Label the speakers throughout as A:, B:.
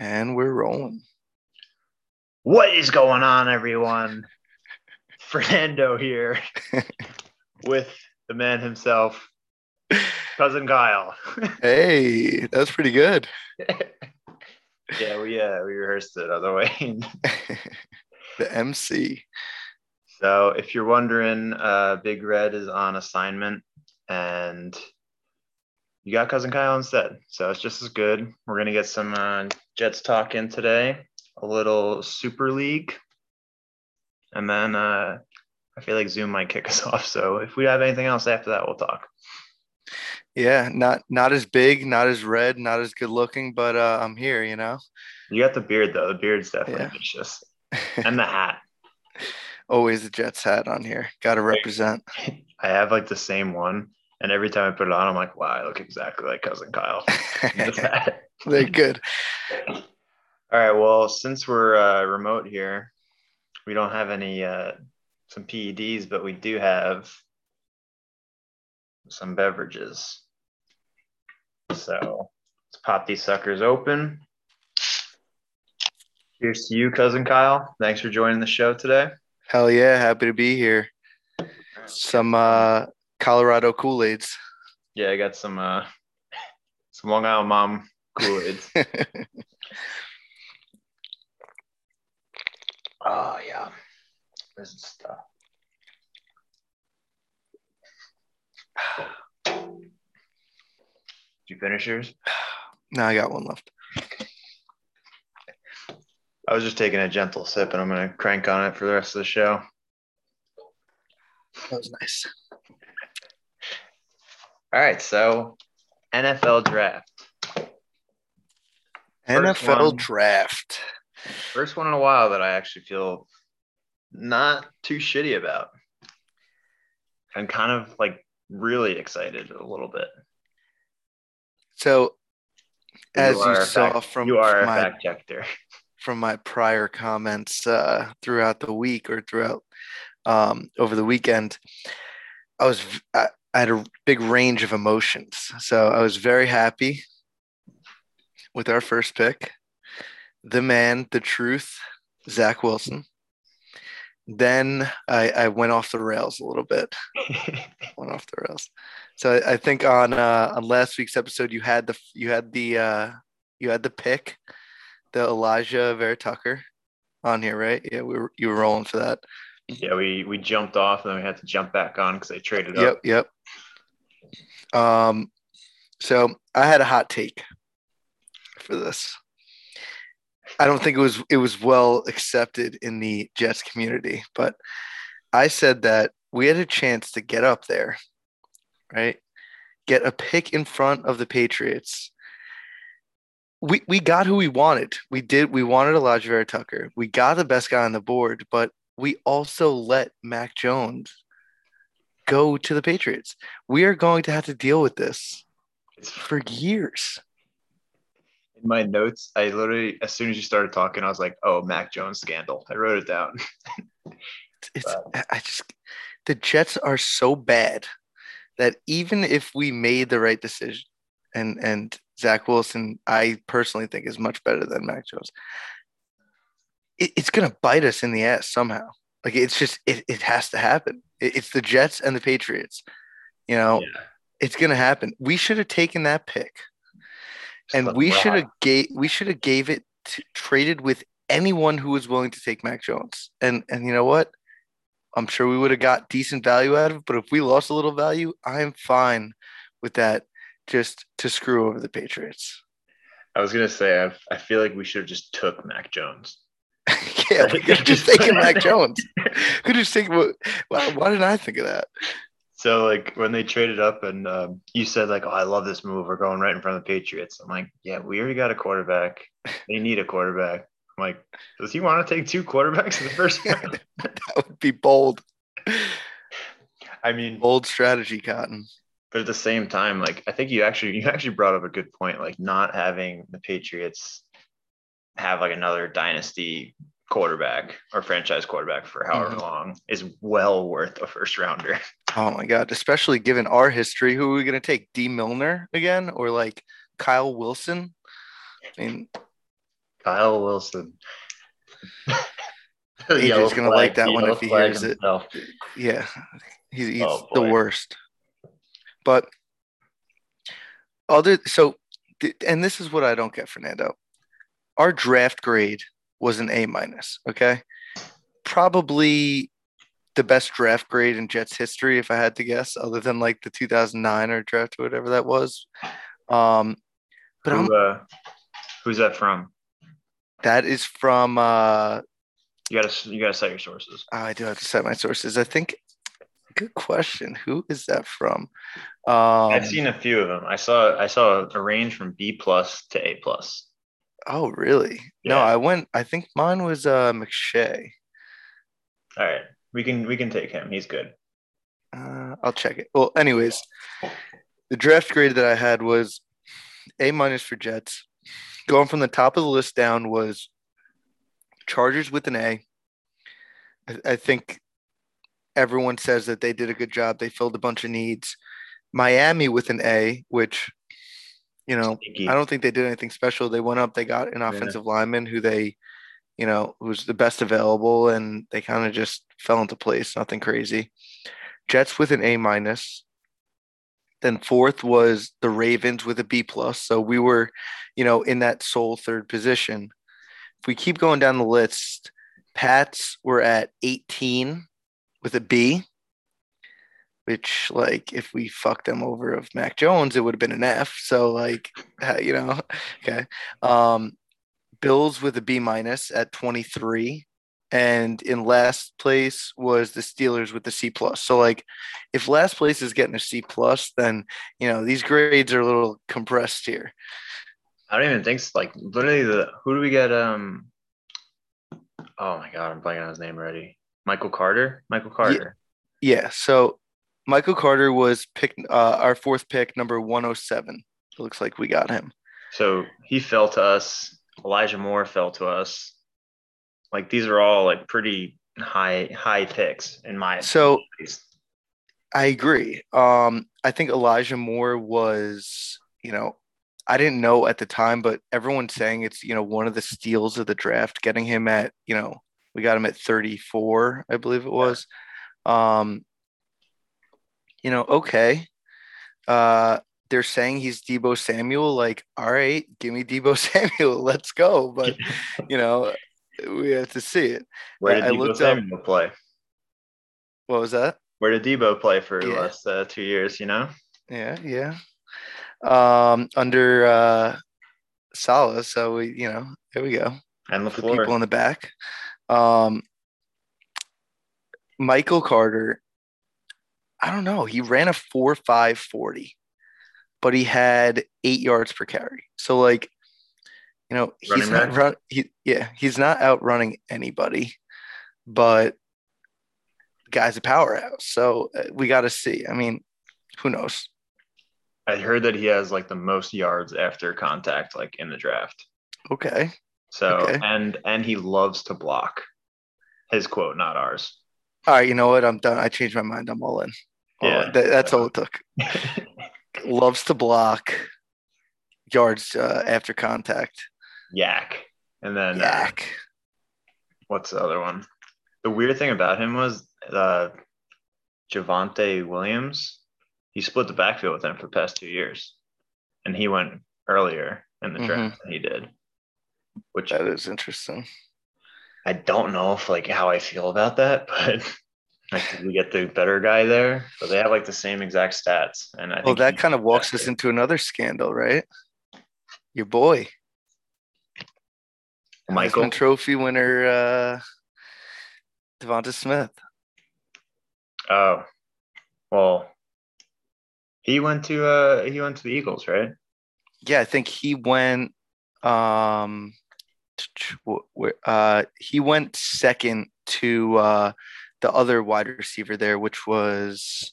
A: And we're rolling.
B: What is going on, everyone? Fernando here with the man himself, cousin Kyle.
A: Hey, that's pretty good.
B: yeah, we uh, we rehearsed it other way.
A: the MC.
B: so, if you're wondering, uh, Big Red is on assignment, and you got cousin Kyle instead. So it's just as good. We're gonna get some uh, Jets talk in today, a little Super League, and then uh, I feel like Zoom might kick us off. So if we have anything else after that, we'll talk.
A: Yeah, not not as big, not as red, not as good looking, but uh, I'm here, you know.
B: You got the beard though. The beard's definitely
A: Yeah.
B: vicious, and the hat.
A: Always the Jets hat on here. Got to represent.
B: I have like the same one, and every time I put it on, I'm like, wow, I look exactly like cousin Kyle.
A: They're good.
B: All right. Well, since we're uh, remote here, we don't have any uh, some PEDs, but we do have some beverages. So let's pop these suckers open. Here's to you, cousin Kyle. Thanks for joining the show today.
A: Hell yeah, happy to be here. Some uh, Colorado Kool Aids.
B: Yeah, I got some uh, some Long Island Mom Kool-Aids. oh yeah, this is stuff. Did you finish yours?
A: no, I got one left.
B: I was just taking a gentle sip, and I'm gonna crank on it for the rest of the show.
A: That was nice.
B: All right, so NFL draft. First
A: NFL
B: one.
A: draft.
B: First one in a while that I actually feel not too shitty about. I'm kind of like really excited a little bit.
A: So, as you, saw
B: fact-
A: from
B: you are a
A: my
B: fact checker.
A: from my prior comments uh, throughout the week or throughout um, over the weekend, I was I, I had a big range of emotions. So I was very happy with our first pick, the man, the truth, Zach Wilson. Then I, I went off the rails a little bit. Went off the rails. So I, I think on uh, on last week's episode you had the you had the uh, you had the pick, the Alijah Vera Tucker on here, right? Yeah, we were, you were rolling for that.
B: yeah, we we jumped off and then we had to jump back on because they traded
A: Yep,
B: up.
A: Yep, yep. Um, so I had a hot take for this. I don't think it was it was well accepted in the Jets community, but I said that we had a chance to get up there, right? Get a pick in front of the Patriots. We we got who we wanted. We did. We wanted Alijah Vera Tucker. We got the best guy on the board, but we also let Mac Jones go to the Patriots. We are going to have to deal with this for years.
B: in my notes. I literally, as soon as you started talking, I was like, "Oh, Mac Jones scandal." I wrote it down.
A: It's
B: Wow.
A: I just the Jets are so bad that even if we made the right decision and and Zach Wilson, I personally think is much better than Mac Jones. It, it's gonna bite us in the ass somehow. Like it's just it, it has to happen. It- it's the Jets and the Patriots. You know,
B: Yeah.
A: it's gonna happen. We should have taken that pick. And we should have gave we should have gave it to, traded with anyone who was willing to take Mac Jones. And and you know what? I'm sure we would have got decent value out of it. But if we lost a little value, I'm fine with that. Just to screw over the Patriots.
B: I was gonna say, I, I feel like we should have just took Mac Jones.
A: yeah, we could have just taken Mac Jones. Could have just taken. Why, why didn't I think of that?
B: So like when they traded up and um, you said like, "Oh, I love this move. We're going right in front of the Patriots." I'm like, "Yeah, we already got a quarterback. They need a quarterback." I'm like, "Does he want to take two quarterbacks in the first round?"
A: That would be bold.
B: I mean,
A: Bold strategy, Cotton.
B: but at the same time, like I think you actually you actually brought up a good point. Like not having the Patriots have like another dynasty quarterback or franchise quarterback for however
A: Mhm.
B: long is well worth a first rounder.
A: Oh my god! Especially given our history, who are we gonna take? Dee Milliner again, or like Kyle Wilson? I mean,
B: Kyle Wilson.
A: AJ's gonna like that one if he hears it. Yeah, he's, he's oh, the worst. But other so, and this is what I don't get, Fernando. Our draft grade was an A minus. Okay, probably the best draft grade in Jets history, if I had to guess, other than like the 2009 or draft or whatever that was. Um,
B: but Who, uh, who's that from?
A: That is from. Uh,
B: you gotta you gotta set your sources.
A: I do have to set my sources. I think. Good question. Who is that from? Um,
B: I've seen a few of them. I saw I saw a range from B plus to A plus.
A: Oh, really? Yeah. No, I went. I think mine was uh, McShay.
B: All right, we can we can take him. He's good.
A: Uh, I'll check it. Well, anyways, the draft grade that I had was A minus for Jets. Going from the top of the list down was Chargers with an A. I, I think everyone says that they did a good job. They filled a bunch of needs. Miami with an A, which you know, Sneaky. I don't think they did anything special. They went up, they got an offensive yeah. lineman who they, you know, was the best available, and they kind of just fell into place. Nothing crazy. Jets with an A minus. Then fourth was the Ravens with a B plus. So we were, you know, in that sole third position. If we keep going down the list, Pats were at 18 with a B which like if we fucked them over of Mac Jones, it would have been an F. So like, you know, okay. Um, Bills with a B minus at 23. And in last place was the Steelers with the C plus. So like if last place is getting a C plus, then you know these grades are a little compressed here.
B: I don't even think so. like literally the who do we get um oh my god, I'm blanking on his name already. Michael Carter? Michael Carter.
A: Yeah, yeah. so Michael Carter was picked uh, our fourth pick, number 107. It looks like we got him.
B: So he fell to us. Elijah Moore fell to us. Like these are all like pretty high high picks in my
A: so I agree. Um, I think Elijah Moore was, you know, I didn't know at the time, but everyone's saying it's, you know, one of the steals of the draft, getting him at, you know, we got him at 34, I believe it was. Um, you know, okay. Uh, they're saying he's Deebo Samuel. Like, all right, give me Deebo Samuel. Let's go. But you know, we have to see it.
B: Where did I Deebo Samuel up, play?
A: What was that?
B: Where did Deebo play for yeah. the last uh, two years? You know.
A: Yeah, yeah. Um, under uh, Saleh. So we, you know, there we go.
B: And the
A: people in the back. Um, Michael Carter I don't know. He ran a four five forty, but he had eight yards per carry. So like, you know, he's Running not run. He yeah, he's not outrunning anybody, but guy's a powerhouse. So uh, we got to see. I mean, who knows?
B: I heard that he has like the most yards after contact, like in the draft.
A: Okay.
B: So okay. and and he loves to block. His quote, not ours.
A: All right, you know what? I'm done. I changed my mind. I'm all in. Yeah, that, that's all it took. Loves to block yards uh, after contact.
B: YAC, and then
A: uh, YAC. Uh,
B: what's the other one? The weird thing about him was uh, Javonte Williams. He split the backfield with him for the past two years, and he went earlier in the draft mm-hmm. than he did.
A: Which that is interesting.
B: I don't know if like how I feel about that, but like, we get the better guy there? But they have like the same exact stats. And I
A: well, that kind of walks us into another scandal, right? Your boy,
B: Michael
A: Heisman Trophy winner, uh, Devonta Smith.
B: Oh, well, he went to uh he went to the Eagles, right?
A: Yeah, I think he went. Um, uh, he went second to uh the other wide receiver there, which was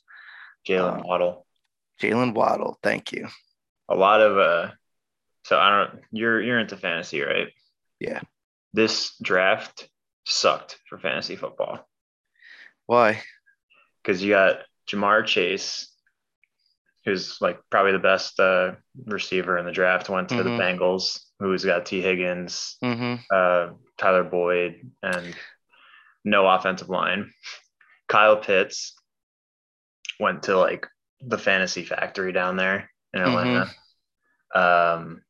B: Jalen uh, Waddle.
A: Jalen Waddle, thank you.
B: A lot of uh so I don't you're you're into fantasy, right?
A: Yeah.
B: This draft sucked for fantasy football.
A: Why?
B: Because you got Ja'Marr Chase, who's like probably the best uh, receiver in the draft, went to mm-hmm. the Bengals. who's got Tee Higgins,
A: hmm
B: uh, Tyler Boyd, and no offensive line. Kyle Pitts went to like the fantasy factory down there in Atlanta. Um,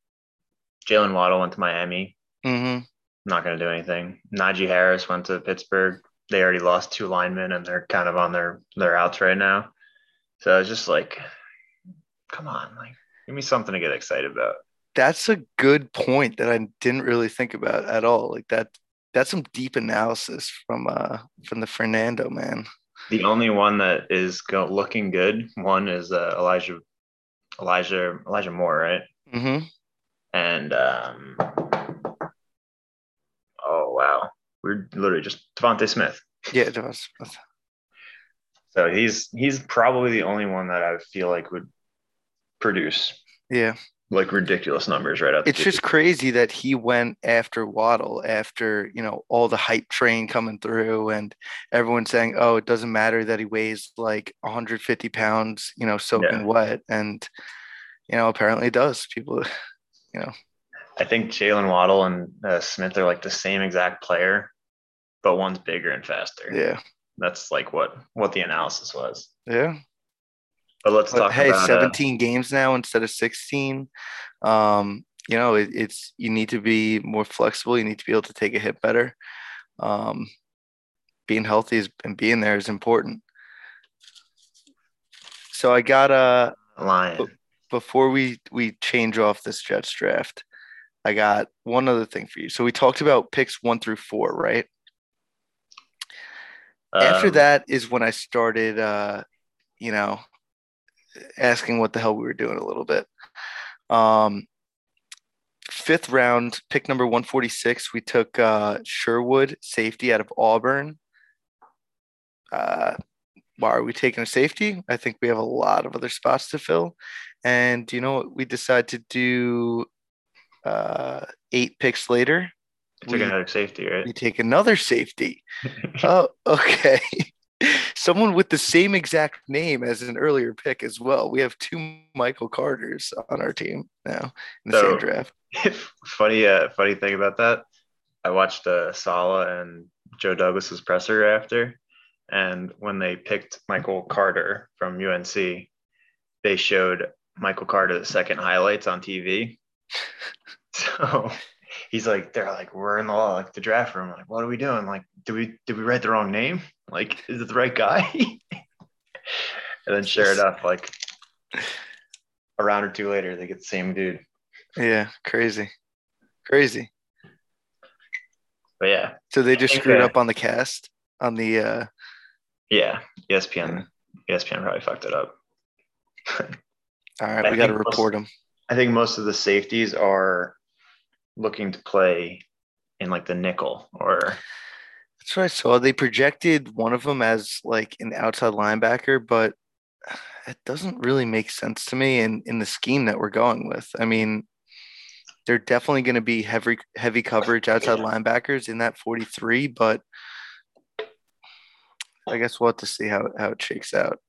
B: Jalen Waddle went to Miami.
A: hmm
B: Not going to do anything. Najee Harris went to Pittsburgh. They already lost two linemen, and they're kind of on their their outs right now. So it's just like, come on, like give me something to get excited about.
A: That's a good point that I didn't really think about at all. Like that, that's some deep analysis from uh from the Fernando man.
B: The only one that is go- looking good one is uh, Elijah Elijah Elijah Moore, right?
A: Mm-hmm.
B: And um, oh wow, we're literally just DeVonta Smith.
A: Yeah, it was.
B: So he's he's probably the only one that I feel like would produce
A: Yeah,
B: like ridiculous numbers right out.
A: it's just crazy that he went after Waddle after you know all the hype train coming through and everyone saying, "Oh, it doesn't matter that he weighs like 150 pounds," you know, soaking
B: Yeah.
A: wet, and you know apparently it does. People, you know,
B: I think Jalen Waddle and uh, Smith are like the same exact player, but one's bigger and faster.
A: yeah,
B: That's like what what the analysis was.
A: yeah.
B: But let's talk
A: hey,
B: about uh,
A: 17 games now instead of 16. Um, you know, it, it's you need to be more flexible. You need to be able to take a hit better. Um, being healthy is, and being there is important. So I got a
B: Lion.
A: before we we change off this Jets draft, I got one other thing for you. So we talked about picks one through four, right? After
B: Um,
A: that is when I started uh, you know, asking what the hell we were doing a little bit. Um fifth round, pick number 146, we took uh Sherwood, safety out of Auburn. Uh why are we taking a safety? I think we have a lot of other spots to fill. And you know what we decided to do uh eight picks later?
B: took
A: we-
B: another safety, right?
A: We take another safety. Oh, okay. Someone with the same exact name as an earlier pick as well. We have two Michael Carters on our team now in the
B: So-
A: same draft.
B: funny, uh, funny thing about that. I watched uh, Saleh and Joe Douglas's presser after, and when they picked Michael Carter from UNC, they showed Michael Carter the second highlights on TV. So he's like, they're like, we're in the like the draft room. Like, what are we doing? Like, did we did we write the wrong name? Like, is it the right guy? and then sure enough, like a round or two later, they get the same dude.
A: Yeah, crazy. Crazy.
B: But yeah,
A: So they just screwed
B: uh,
A: up on the cast on the uh
B: Yeah, ESPN. ESPN probably fucked it up.
A: all right,
B: I
A: we got to
B: think most-
A: report them.
B: I think most of the safeties are looking to play in like the nickel or
A: That's what I saw. They projected one of them as like an outside linebacker, but it doesn't really make sense to me in, in the scheme that we're going with. I mean, they're definitely going to be heavy heavy coverage outside linebackers in that 43, but I guess we'll have to see how, how it shakes out.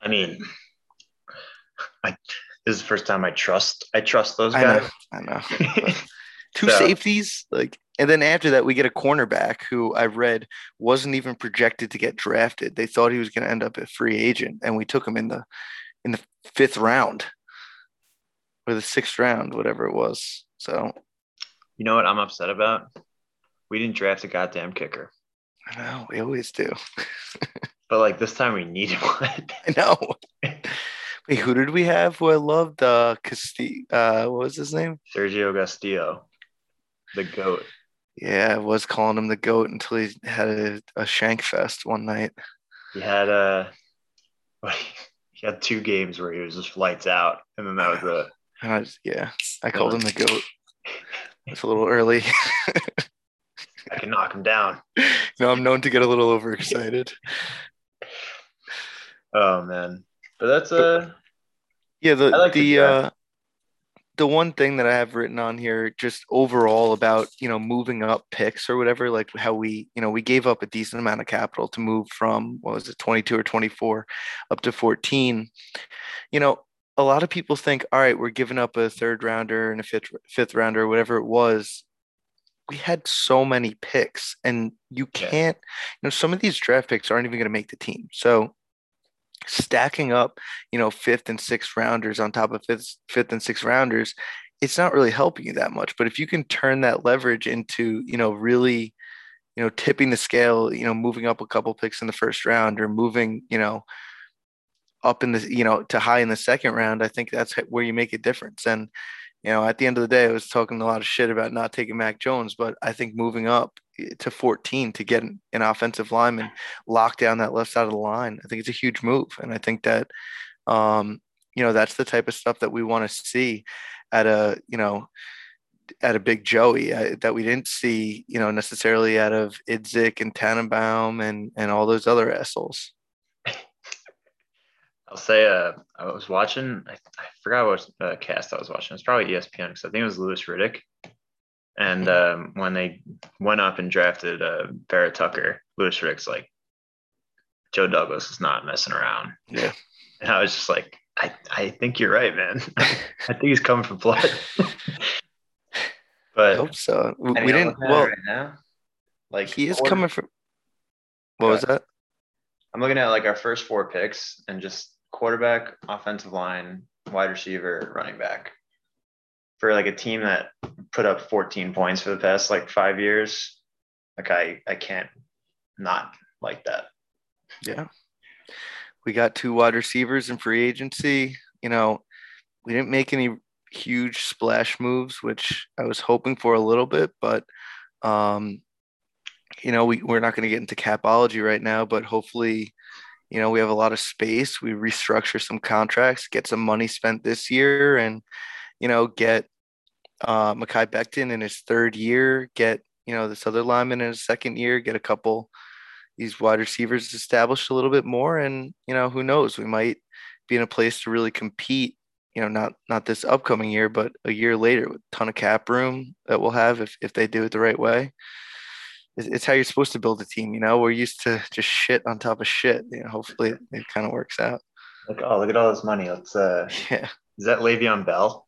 B: I mean I this is the first time I trust I trust those
A: I know,
B: guys.
A: I know. Two
B: So-
A: safeties, like, and then after that, we get a cornerback who I read wasn't even projected to get drafted. They thought he was going to end up a free agent, and we took him in the in the fifth round or the sixth round, whatever it was. So
B: you know what I'm upset about? We didn't draft a goddamn kicker.
A: I know we always do.
B: But like this time we needed one.
A: I know. Wait, who did we have? Who I loved? Uh, Castillo. Uh, what was his name?
B: Sergio Castillo, the GOAT.
A: Yeah, I was calling him the goat until he had a, a shank fest one night.
B: He had uh he had two games where he was just lights out, and then that was it.
A: I was, yeah, I called him the goat. It's a little early.
B: I can knock him down.
A: no, I'm known to get a little overexcited.
B: Oh man. But that's uh
A: Yeah, the
B: like the
A: the uh the one thing that I have written on here, just overall about you know moving up picks or whatever, like how we you know we gave up a decent amount of capital to move from what was it 22 or 24 up to 14. You know, a lot of people think, all right, we're giving up a third rounder and a fifth fifth rounder, whatever it was. We had so many picks, and you can't, you know, some of these draft picks aren't even going to make the team. So stacking up, you know, fifth and sixth rounders on top of fifth, fifth and sixth rounders, it's not really helping you that much. But if you can turn that leverage into, you know, really, you know, tipping the scale, you know, moving up a couple picks in the first round or moving, you know, up in the, you know, to high in the second round, I think that's where you make a difference. And, you know, at the end of the day, I was talking a lot of shit about not taking Mac Jones, but I think moving up to 14 to get an, offensive lineman lock down that left side of the line, I think it's a huge move. And I think that, um, you know, that's the type of stuff that we want to see at a, you know, at a big Joey uh, that we didn't see, you know, necessarily out of Idzik and Tannenbaum and and all those other assholes.
B: I'll say, uh, I was watching. I, I forgot what uh, cast I was watching. It's probably ESPN because I think it was Louis Riddick. And um, when they went up and drafted uh, Barrett Tucker, Louis Riddick's like, Joe Douglas is not messing around.
A: Yeah.
B: And I was just like, I, I think you're right, man. I think he's coming for blood.
A: I
B: but
A: hope so. We, we didn't.
B: looking at it
A: Well,
B: right now. Like
A: he is
B: quarter-
A: coming from. What was that?
B: I'm looking at like our first four picks and just quarterback, offensive line, wide receiver, running back. For like a team that put up 14 points for the past like five years, like I I can't not like that.
A: Yeah. We got two wide receivers in free agency. You know, we didn't make any huge splash moves, which I was hoping for a little bit, but um, you know, we, we're not going to get into capology right now, but hopefully, you know, we have a lot of space. We restructure some contracts, get some money spent this year, and you know, get uh, Mekhi Becton in his third year, get you know this other lineman in his second year, get a couple these wide receivers established a little bit more, and you know, who knows, we might be in a place to really compete. You know, not not this upcoming year, but a year later with a ton of cap room that we'll have if if they do it the right way it's, it's how you're supposed to build a team. You know, we're used to just shit on top of shit. You know, hopefully it, it kind of works out.
B: Like, oh, look at all this money. Let's uh
A: Yeah,
B: is that Le'Veon Bell?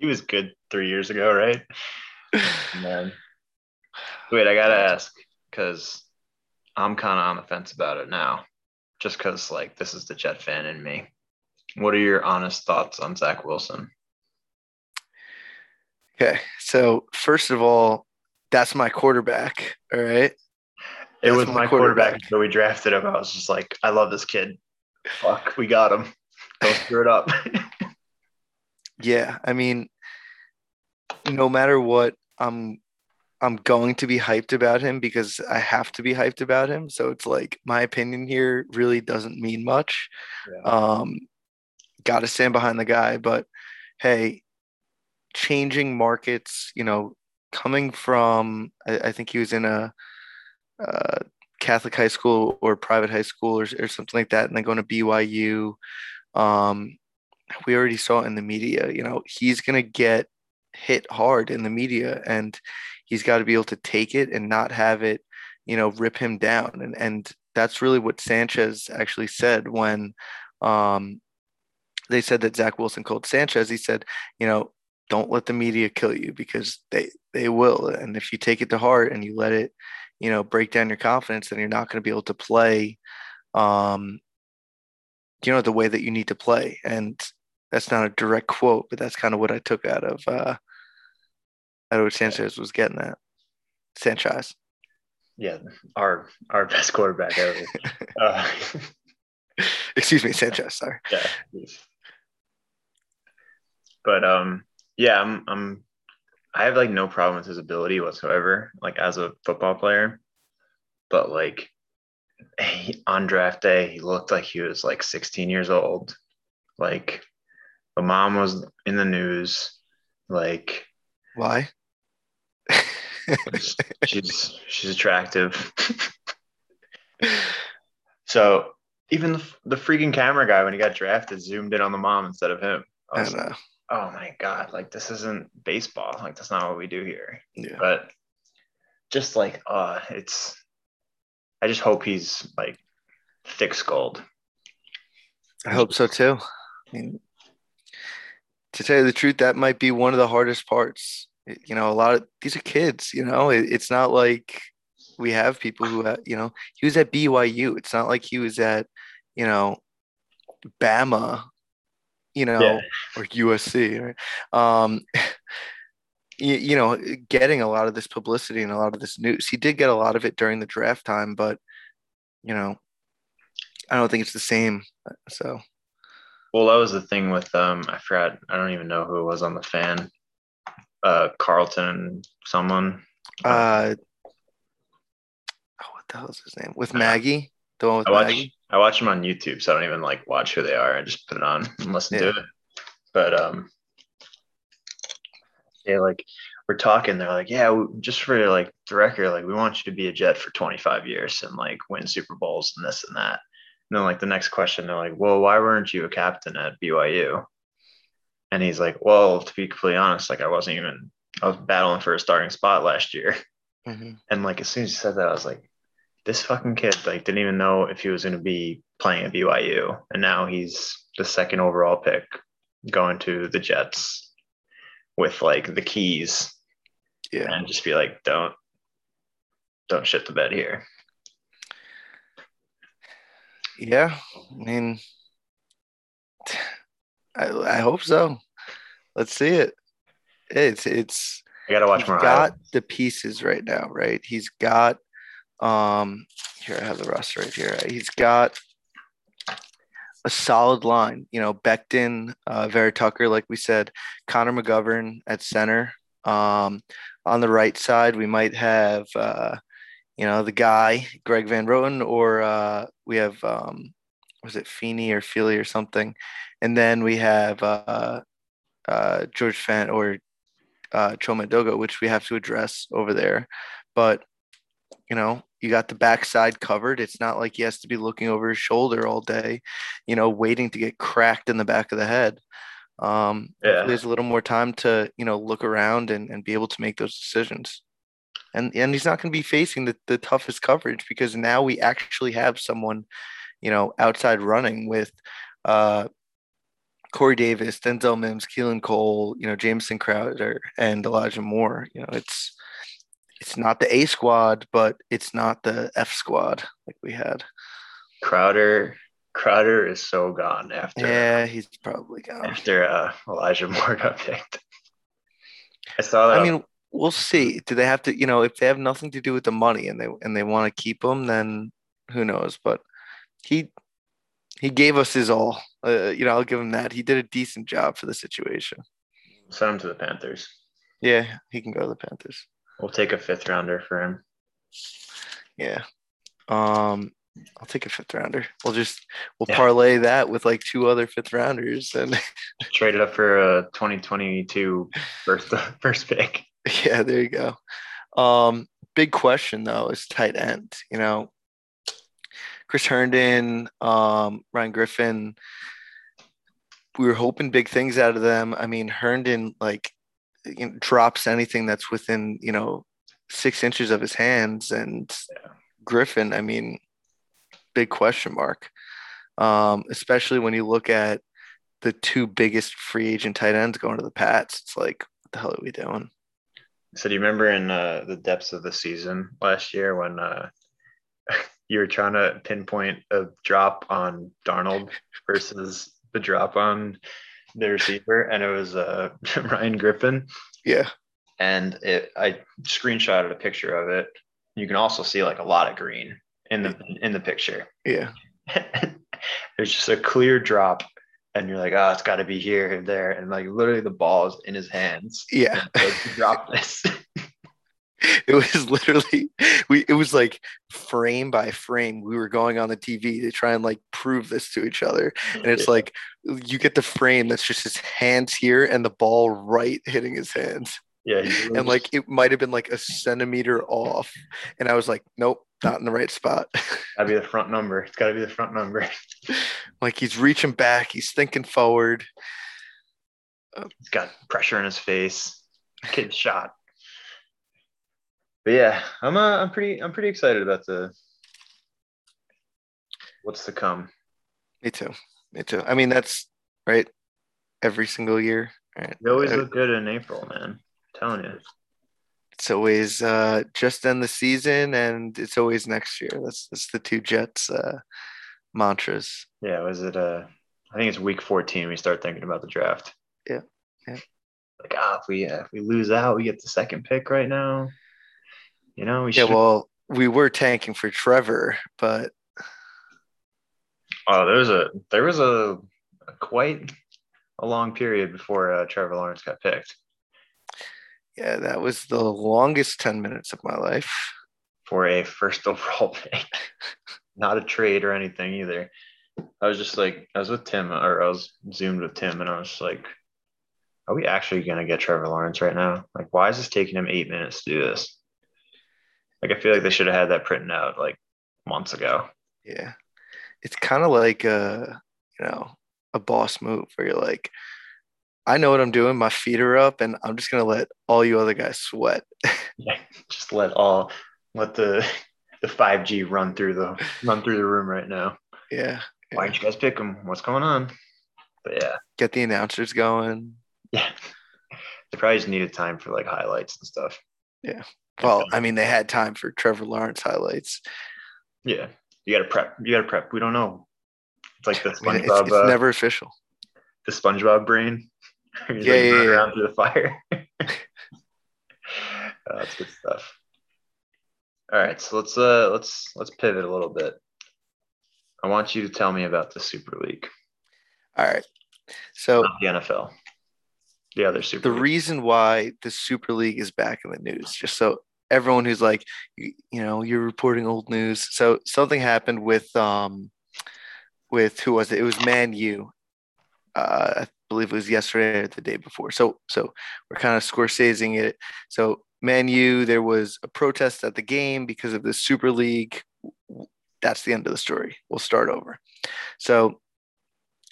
B: He was good three years ago, right? Man. Wait, I gotta ask because I'm kind of on the fence about it now, just because like this is the Jet fan in me. What are your honest thoughts on Zach Wilson?
A: Okay, so first of all, that's my quarterback. All right.
B: It was
A: my
B: quarterback
A: quarterback.
B: until we drafted him. I was just like, I love this kid. Fuck, we got him. Don't screw it up.
A: Yeah, I mean, no matter what, I'm I'm going to be hyped about him because I have to be hyped about him. So it's like my opinion here really doesn't mean much.
B: Yeah.
A: Um, got to stand behind the guy, but hey, changing markets, you know, coming from I, I think he was in a, uh Catholic high school or private high school or, or something like that, and then going to BYU. Um, we already saw in the media, you know, he's going to get hit hard in the media and he's got to be able to take it and not have it, you know, rip him down. And, and that's really what Sanchez actually said when um, they said that Zach Wilson called Sanchez. He said, you know, don't let the media kill you because they, they will. And if you take it to heart and you let it, you know, break down your confidence, then you're not going to be able to play, um, you know, the way that you need to play. And that's not a direct quote, but that's kind of what I took out of uh, out of what Sanchez was getting at. Sanchez.
B: yeah, our our best quarterback ever. uh,
A: Excuse me, Sanchez. Sorry.
B: yeah. But um, yeah, I'm I'm I have like no problem with his ability whatsoever, like as a football player. But like he, on draft day, he looked like he was like 16 years old. Like mom was in the news. Like
A: Why?
B: she's she's attractive. so even the, the freaking camera guy when he got drafted zoomed in on the mom instead of him. I
A: I
B: was
A: don't
B: like, oh my god, like this isn't baseball. Like that's not what we do here.
A: Yeah.
B: But just like uh it's I just hope he's like thick skulled.
A: I hope so too. I mean, to tell you the truth, that might be one of the hardest parts. You know, a lot of these are kids. You know, it, it's not like we have people who, have, you know, he was at BYU. It's not like he was at, you know, Bama, you know, yeah. or USC. Right? Um, you, you know, getting a lot of this publicity and a lot of this news. He did get a lot of it during the draft time, but you know, I don't think it's the same. So,
B: well, that was the thing with um, I forgot. I don't even know who it was on the fan. Uh, Carton, someone.
A: Uh, oh, what the hell is his name? With Maggie, the one with
B: I watch,
A: Maggie.
B: I watch them on YouTube, so I don't even like watch who they are. I just put it on and listen yeah. to it. But um, yeah, like we're talking, they're like, yeah, just for like the record, like we want you to be a Jet for 25 years and like win Super Bowls and this and that. And then like the next question, they're like, well, why weren't you a captain at BYU? And he's like, well, to be completely honest, like I wasn't even, I was battling for a starting spot last year. Mm-hmm. And like as soon as he said that, I was like, this fucking kid like didn't even know if he was going to be playing at BYU, and now he's the second overall pick going to the Jets with like the keys.
A: Yeah.
B: And just be like, don't don't shit the bed here.
A: Yeah. I mean I, I hope so. Let's see it. It's it's
B: I gotta watch more.
A: Got the pieces right now, right? He's got um here I have the roster right here. He's got a solid line. You know, Becton, uh, Vera Tucker, like we said, Connor McGovern at center. Um, on the right side, we might have, uh, you know, the guy, Greg Van Roten, or uh, we have, um, was it Feeney or Feely or something? And then we have uh, uh, George Fant or uh, Chuma Edoga, which we have to address over there. But, you know, you got the backside covered. It's not like he has to be looking over his shoulder all day, you know, waiting to get cracked in the back of the head. Um, yeah. There's a little more time to, you know, look around and, and be able to make those decisions. And, and he's not going to be facing the, the toughest coverage because now we actually have someone, you know, outside running with uh, Corey Davis, Denzel Mims, Keelan Cole, you know, Jamison Crowder, and Elijah Moore. You know, it's it's not the A squad, but it's not the F squad like we had.
B: Crowder Crowder is so gone after.
A: Yeah, he's probably gone
B: after uh, Elijah Moore got picked. I saw that.
A: I mean, we'll see. Do they have to? You know, if they have nothing to do with the money and they and they want to keep him, then who knows? But he he gave us his all. Uh, you know, I'll give him that. He did a decent job for the situation.
B: Send him to the Panthers.
A: Yeah, he can go to the Panthers.
B: We'll take a fifth rounder for him.
A: Yeah. Um, I'll take a fifth rounder. We'll just we'll yeah. parlay that with like two other fifth rounders and
B: trade it up for a 2022 first first pick.
A: Yeah, there you go. Um, big question though is tight end. You know, Chris Herndon, um, Ryan Griffin. We were hoping big things out of them. I mean, Herndon like you know, drops anything that's within you know six inches of his hands, and yeah. Griffin, I mean, big question mark. Um, especially when you look at the two biggest free agent tight ends going to the Pats. It's like, what the hell are we doing?
B: So do you remember in uh, the depths of the season last year when uh, you were trying to pinpoint a drop on Darnold versus the drop on the receiver, and it was uh, Ryan Griffin.
A: Yeah.
B: And it, I screenshotted a picture of it. You can also see like a lot of green in the in the picture.
A: Yeah.
B: There's just a clear drop, and you're like, oh, it's got to be here and there, and like literally the ball is in his hands.
A: Yeah.
B: drop this.
A: it was literally we it was like frame by frame we were going on the tv to try and like prove this to each other and it's yeah. like you get the frame that's just his hands here and the ball right hitting his hands
B: yeah
A: really and like it might have been like a centimeter off and i was like nope not in the right spot
B: gotta be the front number it's gotta be the front number
A: like he's reaching back he's thinking forward
B: he's got pressure in his face kid shot but yeah, I'm uh, I'm pretty I'm pretty excited about the what's to come.
A: Me too. Me too. I mean, that's right? Every single year. Right?
B: You always look good in April, man. I'm telling you.
A: It's always uh, just end the season, and it's always next year. That's that's the two Jets uh, mantras.
B: Yeah, was it? Uh, I think it's week 14. We start thinking about the draft.
A: Yeah, yeah.
B: Like, ah, if we uh, if we lose out, we get the second pick right now. You know, we
A: Yeah,
B: should.
A: well, we were tanking for Trevor, but
B: oh, there was a there was a, a quite a long period before uh, Trevor Lawrence got picked
A: yeah, that was the longest 10 minutes of my life.
B: for a first overall pick. Not a trade or anything either. I was just like, I was with Tim, or I was zoomed with Tim, and I was like, are we actually gonna get Trevor Lawrence right now? Like, why is this taking him eight minutes to do this? Like, I feel like they should have had that printed out like months ago.
A: Yeah. It's kind of like a, you know, a boss move where you're like, I know what I'm doing. My feet are up, and I'm just gonna let all you other guys sweat.
B: Yeah, just let all let the the five G run through the run through the room right now.
A: yeah.
B: Why didn't you guys pick them? What's going on? But yeah,
A: Get the announcers going.
B: yeah, they probably just needed time for like highlights and stuff. Yeah.
A: Well, I mean, they had time for Trevor Lawrence highlights.
B: Yeah, you got to prep. You got to prep. We don't know. It's like the
A: mean, it's,
B: SpongeBob,
A: it's
B: uh,
A: never official.
B: the SpongeBob brain. He's
A: Yeah,
B: like
A: yeah, yeah.
B: around through the fire. Uh, that's good stuff. All right, so let's uh let's let's pivot a little bit. I want you to tell me about the Super League,
A: All right. So
B: not the NFL. The other Super
A: the
B: League.
A: reason why the Super League is back in the news, just so everyone who's like, you, you know, you're reporting old news. So something happened with um with who was it? It was Man U. Uh, believe it was yesterday or the day before. So so we're kind of Scorseseing it. So Man U, there was a protest at the game because of the Super League. That's the end of the story. We'll start over. So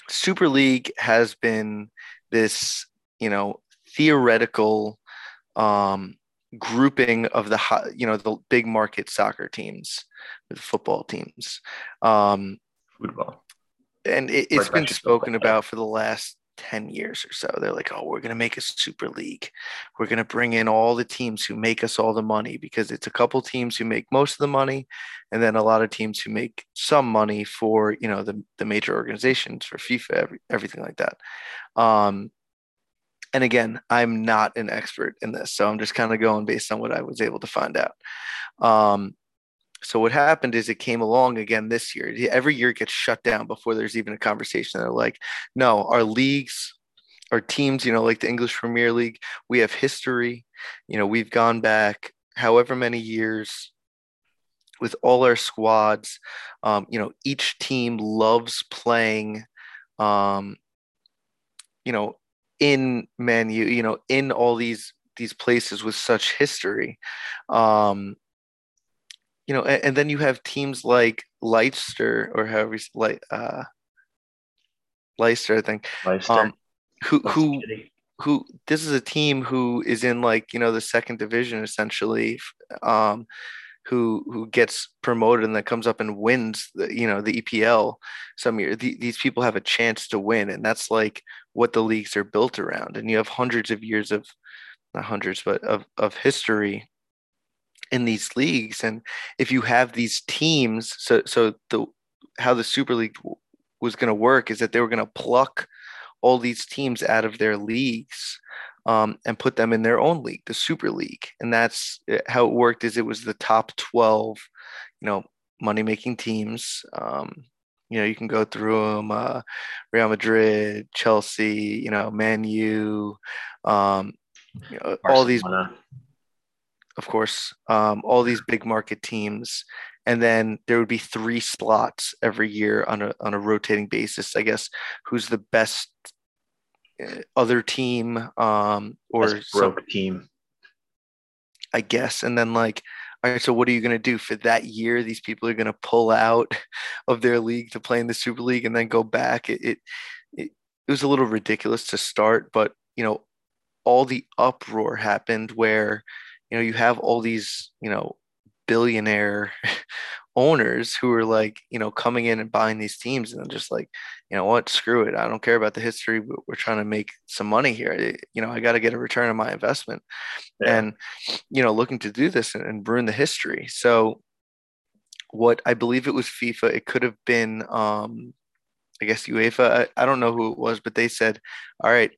A: Super League has been this, you know, theoretical um, grouping of the you know the big market soccer teams, the football teams, um,
B: football.
A: and it, it's been spoken about for the last 10 years or so. They're like, oh, we're going to make a super league. We're going to bring in all the teams who make us all the money because it's a couple teams who make most of the money and then a lot of teams who make some money for, you know, the, the major organizations for FIFA, every, everything like that. Um, and again, I'm not an expert in this, so I'm just kind of going based on what I was able to find out. Um, so what happened is it came along again this year. Every year it gets shut down before there's even a conversation. They're like, no, our leagues, our teams, you know, like the English Premier League, we have history. You know, we've gone back however many years with all our squads. Um, you know, each team loves playing, um, you know, in Man U, you know, in all these these places with such history. Um, you know, and, and then you have teams like Leicester or however you like uh, Leicester, I think,
B: Leicester.
A: um, who who who this is a team who is in like you know the second division essentially, um, who who gets promoted and then comes up and wins the you know the EPL some year. The, these people have a chance to win, and that's like what the leagues are built around. And you have hundreds of years of not hundreds, but of of history in these leagues. And if you have these teams, so so the how the Super League was going to work is that they were going to pluck all these teams out of their leagues um, and put them in their own league, the Super League. And that's uh, how it worked. Is it was the top twelve, you know, money making teams. Um, you know, you can go through them: uh, Real Madrid, Chelsea, you know, Man U, um, you know, all these. Of course, um, all these big market teams, and then there would be three slots every year on a on a rotating basis. I guess who's the best uh, other team, um, or some,
B: broke team.
A: I guess, and then like, all right, so what are you going to do for that year? These people are going to pull out of their league to play in the Super League and then go back. It it it, it was a little ridiculous to start, but you know, all the uproar happened where you know you have all these you know billionaire owners who are like, you know, coming in and buying these teams and just like, you know what, screw it. I don't care about the history. but We're trying to make some money here. You know, I got to get a return on my investment. Yeah. And, you know, looking to do this and, and ruin the history. So what I believe it was FIFA, it could have been um I guess UEFA. I, I don't know who it was, but they said, all right,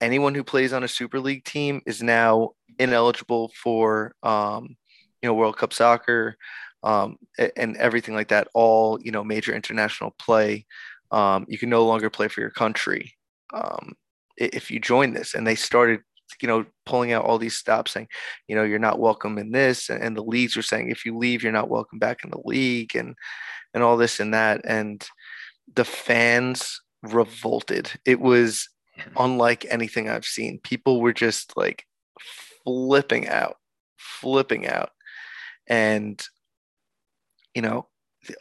A: anyone who plays on a Super League team is now ineligible for um, you know World Cup soccer um, and everything like that. All you know major international play. Um, you can no longer play for your country um, if you join this. And they started you know pulling out all these stops saying you know you're not welcome in this and, and the leagues were saying if you leave you're not welcome back in the league and and all this and that and the fans revolted it was unlike anything I've seen. People were just like flipping out, flipping out. And, you know,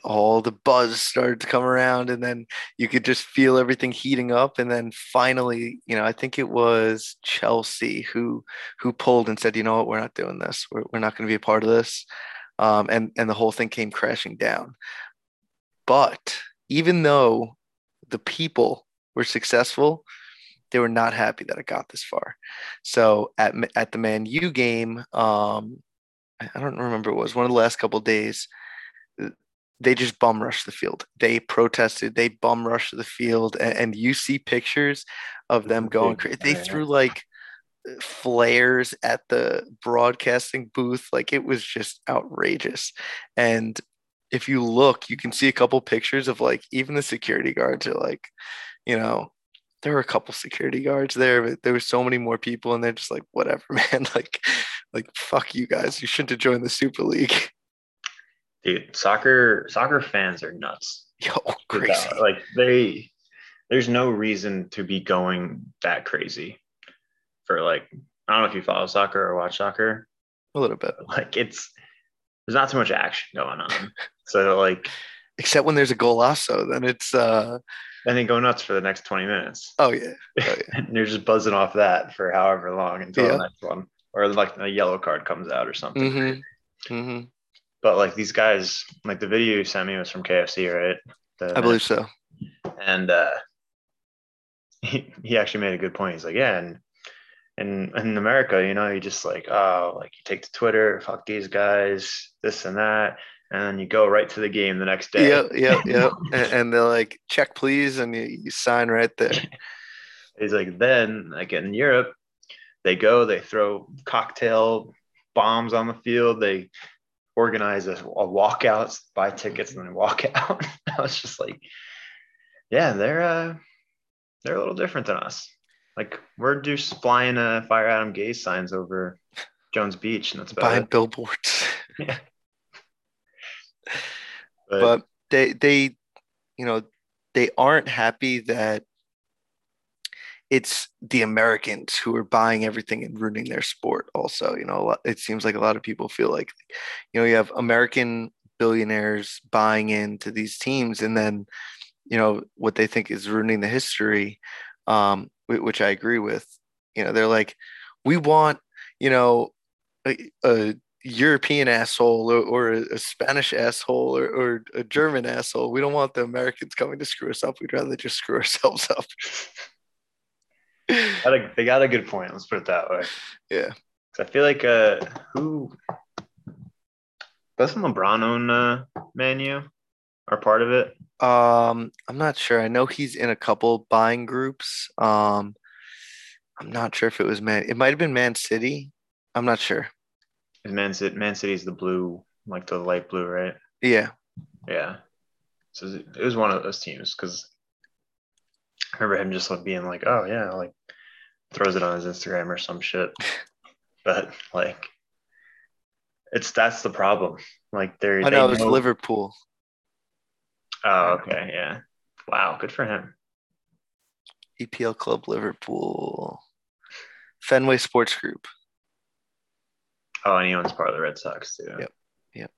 A: all the buzz started to come around and then you could just feel everything heating up. And then finally you know i think it was chelsea who who pulled and said you know what? We're not doing this. We're, we're not going to be a part of this. Um, and and the whole thing came crashing down. But even though the people were successful they were not happy that it got this far. So at at the Man U game, um, I don't remember it was one of the last couple days. They just bum rushed the field. They protested. They bum rushed the field, and, and you see pictures of them going crazy. They threw like flares at the broadcasting booth. Like it was just outrageous. And if you look, you can see a couple pictures of like even the security guards are like, you know, there were a couple security guards there, but there were so many more people, and they're just like, whatever, man. Like, like fuck you guys. You shouldn't have joined the Super League.
B: Dude, soccer soccer fans are nuts.
A: Yo, crazy.
B: Like they, there's no reason to be going that crazy. For like, I don't know if you follow soccer or watch soccer.
A: A little bit.
B: Like it's there's not too much action going on. so like,
A: except when there's a golazo, then it's uh
B: and then go nuts for the next 20 minutes.
A: Oh yeah. Oh, yeah.
B: and you're just buzzing off that for however long until yeah. the next one. Or like a yellow card comes out or something.
A: Mm-hmm. Mm-hmm.
B: But like these guys, like the video you sent me was from KFC, right?
A: The, I believe so.
B: And uh he, he actually made a good point. He's like, Yeah, and in in America, you know, you just like, oh, like you take to Twitter, fuck these guys, this and that and then you go right to the game the next day.
A: Yep, yep, yep. and, and, they're like, check please, and you, you sign right there.
B: He's like, then like in Europe, they go, they throw cocktail bombs on the field, they organize a, a walkout, buy tickets, and then walk out. I was just like, yeah, they're uh, they're a little different than us. Like we're just flying uh, fire Adam Gase signs over Jones Beach, and that's about
A: buying billboards. yeah but, they they you know they aren't happy that it's the Americans who are buying everything and ruining their sport. Also, you know, it seems like a lot of people feel like, you know, you have American billionaires buying into these teams, and then, you know, what they think is ruining the history, um, which I agree with. You know, they're like, we want, you know, a, a European asshole or, or a, Spanish asshole or, or, a German asshole. We don't want the Americans coming to screw us up. We'd rather just screw ourselves up.
B: they got a good point. Let's put it that way.
A: Yeah.
B: I feel like uh, who doesn't LeBron own uh, Man U or part of it?
A: Um, I'm not sure. I know he's in a couple buying groups. Um, I'm not sure if it was Man. It might have been Man City. I'm not sure.
B: Man City, Man City's the blue, like the light blue, right?
A: Yeah.
B: Yeah. So it was one of those teams because I remember him just like being like, "Oh yeah," like throws it on his Instagram or some shit. but like, it's that's the problem. Like they're.
A: I know it's Liverpool.
B: Oh okay, yeah. Wow, good for him.
A: EPL Club Liverpool, Fenway Sports Group.
B: Oh, and he owns part of the Red Sox too.
A: Yep. Yep.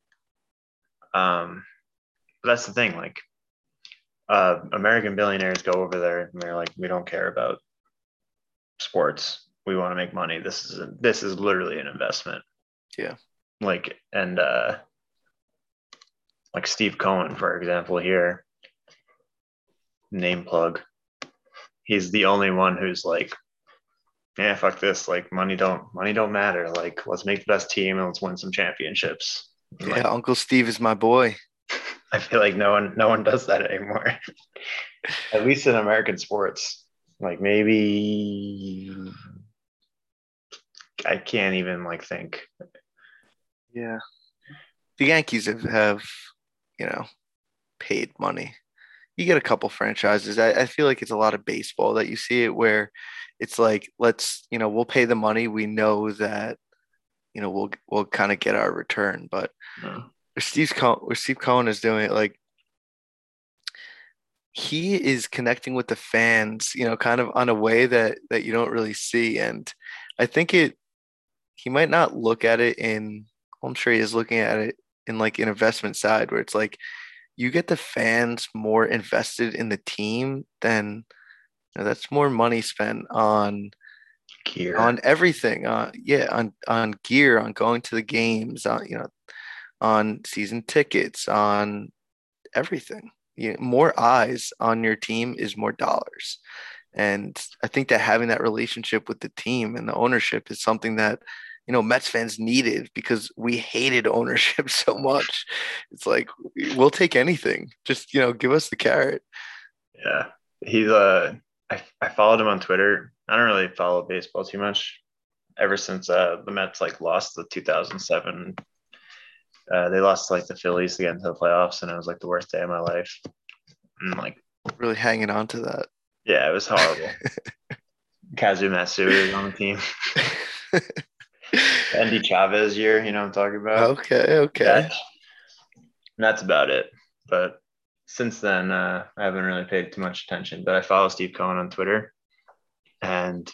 B: Um, but that's the thing. Like, uh, American billionaires go over there and they're like, we don't care about sports. We want to make money. This is a, this is literally an investment.
A: Yeah.
B: Like, and uh, like Steve Cohen, for example, here, name plug. He's the only one who's like, yeah, fuck this. Like money don't money don't matter. Like let's make the best team and let's win some championships.
A: Yeah,
B: Like,
A: Uncle Steve is my boy.
B: I feel like no one no one does that anymore. At least in American sports. Like maybe I can't even like think.
A: Yeah. The Yankees have, have, you know, paid money. You get a couple franchises. I, I feel like it's a lot of baseball that you see it where it's like, let's, you know, we'll pay the money. We know that, you know, we'll we'll kind of get our return. But
B: No.
A: where Steve Cohen, where Steve Cohen is doing it, like he is connecting with the fans, you know, kind of on a way that that you don't really see. And I think it he might not look at it in I'm sure he is looking at it in like an investment side where it's like you get the fans more invested in the team then you know, that's more money spent on
B: Gear.
A: on everything uh yeah on on gear on going to the games on you know on season tickets on everything you more eyes on your team is more dollars and i think that having that relationship with the team and the ownership is something that you know mets fans needed because we hated ownership so much it's like we'll take anything just you know give us the carrot
B: Yeah. He's uh I, I followed him on Twitter. I don't really follow baseball too much ever since uh the Mets like lost the 2007 uh they lost like the Phillies to get into the playoffs and it was like the worst day of my life. And like
A: really hanging on to that
B: yeah, it was horrible. Kazu Matsui is on the team. Endy Chavez year, you know what I'm talking about?
A: okay okay
B: That- that's about it. But since then, uh, I haven't really paid too much attention. But I follow Steve Cohen on Twitter, and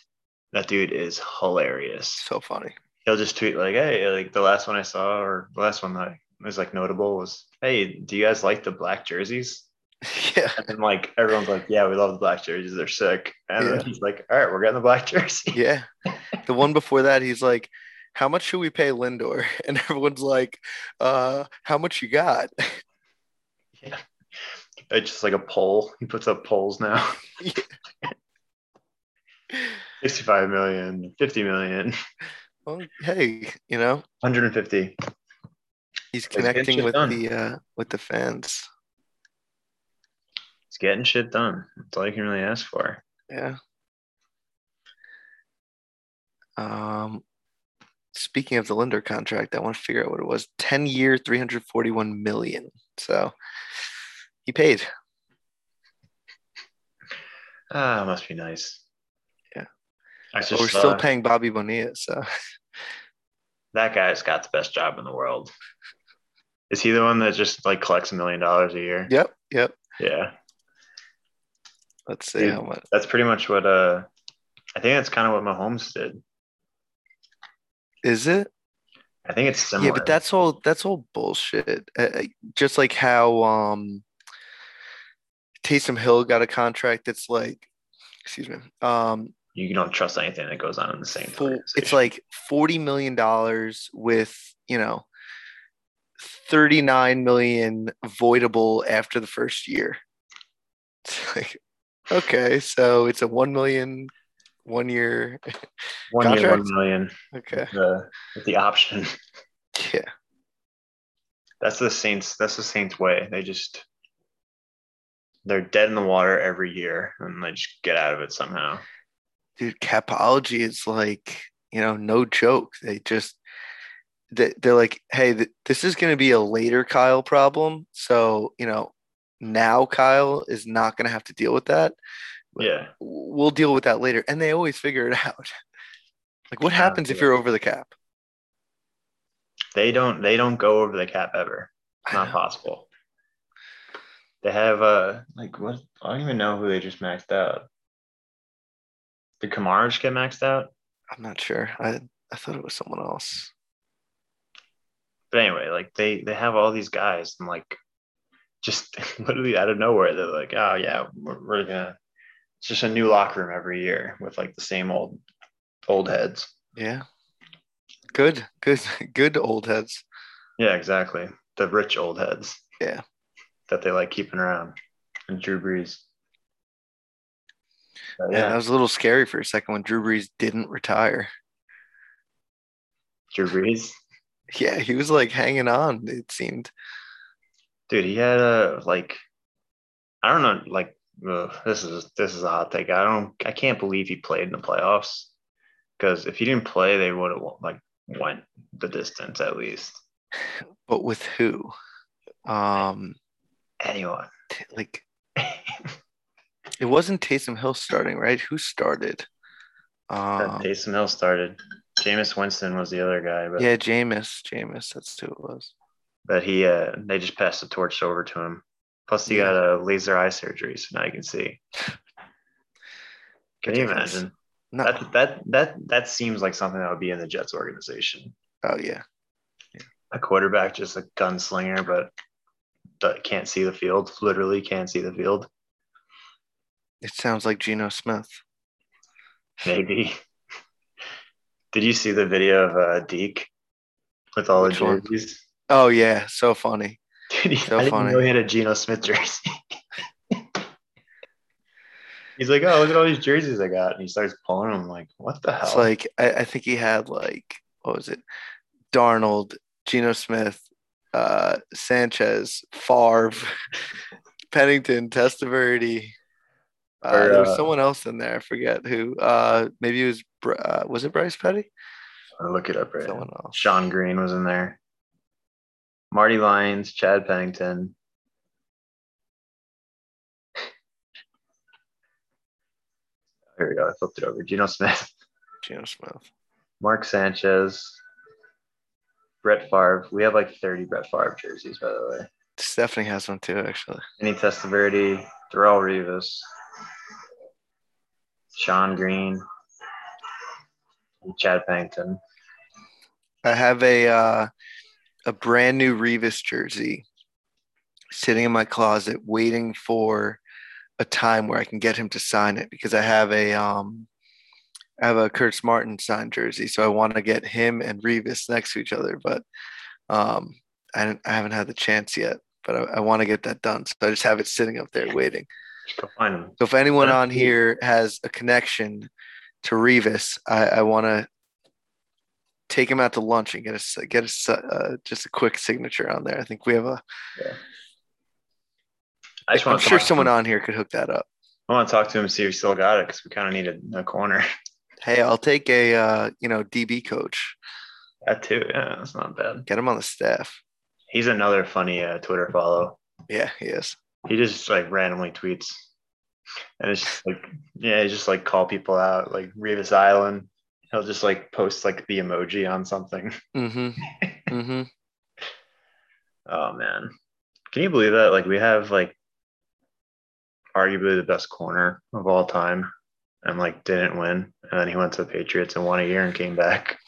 B: that dude is hilarious.
A: so funny
B: He'll just tweet like, "Hey, like the last one I saw, or the last one that was like notable was, hey, do you guys like the black jerseys?"
A: yeah
B: And then like everyone's like, "Yeah, we love the black jerseys. They're sick." And
A: Yeah.
B: then he's like, "All right, we're getting the black jersey."
A: Yeah. The one before that, he's like, How much should we pay Lindor? And everyone's like, uh, how much you got? Yeah.
B: It's just like a poll. He puts up polls now. 65 million, 50 million,
A: Well, hey, you know,
B: 150.
A: he's connecting with
B: done.
A: the uh with the fans.
B: It's getting shit done. That's all you can really ask for.
A: Yeah. Um speaking of the Lindor contract, I want to figure out what it was. 10 year, 341 million. So he paid.
B: Ah, must be nice.
A: Yeah.
B: I
A: But
B: just
A: we're still paying Bobby Bonilla. So
B: that guy's got the best job in the world. Is he the one that just like collects a million dollars a year?
A: yep, yep.
B: Yeah.
A: Let's see
B: Dude.
A: how much.
B: That's pretty much what uh I think that's kind of what Mahomes did.
A: Is it?
B: I think it's similar.
A: Yeah, but that's all that's all bullshit. Uh, uh, just like how um Taysom Hill got a contract that's like excuse me. Um
B: you don't trust anything that goes on in the same
A: full, it's like 40 million dollars with, you know, 39 million voidable after the first year. It's like okay, so it's a 1 million one year.
B: one year, million
A: Okay.
B: the, with the option.
A: Yeah.
B: That's the Saints. That's the Saints way. They just they're dead in the water every year, and they just get out of it somehow.
A: dude capology is like you know no joke they just they, they're like hey this is going to be a later kyle problem so you know now kyle is not going to have to deal with that
B: Yeah,
A: we'll deal with that later and they always figure it out like what happens if you're over the cap
B: they don't. They don't go over the cap ever. It's not possible. They have uh like what? I don't even know who they just maxed out. Did Kamara just get maxed out?
A: i'm not sure i i thought it was someone else
B: But anyway, like they they have all these guys and like just literally out of nowhere they're like, oh yeah, we're, we're gonna. It's just a new locker room every year with like the same old old heads.
A: yeah good good good old heads
B: Yeah, exactly. The rich old heads.
A: Yeah.
B: That they like keeping around. And Drew Brees. But
A: Yeah,
B: yeah,
A: that was a little scary for a second when Drew Brees didn't retire.
B: Drew Brees.
A: Yeah, he was like hanging on, it seemed.
B: Dude, he had a like I don't know, like ugh, this is this is a hot take. I don't I can't believe he played in the playoffs. Because if he didn't play, they would have like went the distance at least.
A: But with who? Um
B: Anyone.
A: t- like it wasn't Taysom Hill starting, right? Who started? Um
B: Taysom Hill started. Jameis Winston was the other guy, but
A: yeah, Jameis. Jameis, that's who it was.
B: But he uh they just passed the torch over to him. Plus he
A: Yeah.
B: got a laser eye surgery, so now you can see. Can you imagine?
A: No.
B: That that that that seems like something that would be in the Jets organization.
A: oh yeah.
B: A quarterback, just a gunslinger, but that can't see the field. Literally can't see the field.
A: It sounds like Geno Smith.
B: Maybe. Did you see the video of uh, Deke with all
A: Which
B: the jerseys?
A: Oh yeah, so funny.
B: Dude, he,
A: So
B: I didn't
A: funny.
B: know he had a Geno Smith jersey. He's like, oh, look at all these jerseys I got. And he starts pulling them. I'm like, what the hell?
A: It's like I, I think he had like what was it? Darnold, Geno Smith, uh, Sanchez, Favre, Pennington, Testaverde. Uh,
B: Or,
A: there was
B: uh,
A: someone else in there. I forget who. Uh, maybe it was uh, was it Bryce Petty?
B: I'll look it up right now.
A: Someone else.
B: Shonn Greene was in there. Marty Lyons, Chad Pennington. Here we go. I flipped it over. Geno Smith,
A: Geno Smith.
B: Mark Sanchez, Brett Favre. We have like 30 Brett Favre jerseys, by the way.
A: Stephanie has one too, actually.
B: Any Testaverde, Darrelle Revis, Shonn Greene, Chad Pennington.
A: I have a uh, a brand new Revis jersey sitting in my closet, waiting for a time where I can get him to sign it because I have a um I have a Curtis Martin signed jersey, so I want to get him and Revis next to each other, but um I, I haven't had the chance yet, but I, I want to get that done. So I just have it sitting up there waiting.
B: Just go find them.
A: So if anyone on here has a connection to Revis, I, I want to take him out to lunch and get us get us uh, just a quick signature on there. I think we have a.
B: I just
A: I'm sure someone on here could hook that up.
B: I want to talk to him and see if he still got it because we kind of need a, a corner.
A: Hey, I'll take a uh, you know DB coach.
B: That too. Yeah, that's not bad.
A: Get him on the staff.
B: He's another funny uh, Twitter follow.
A: Yeah, he is.
B: He just like randomly tweets, and it's just like yeah, he just like call people out like Revis Island. He'll just like post like the emoji on something.
A: Mm-hmm. Mm-hmm.
B: Oh man, can you believe that? Like we have like arguably the best corner of all time, and like didn't win, and then he went to the Patriots and won a year and came back.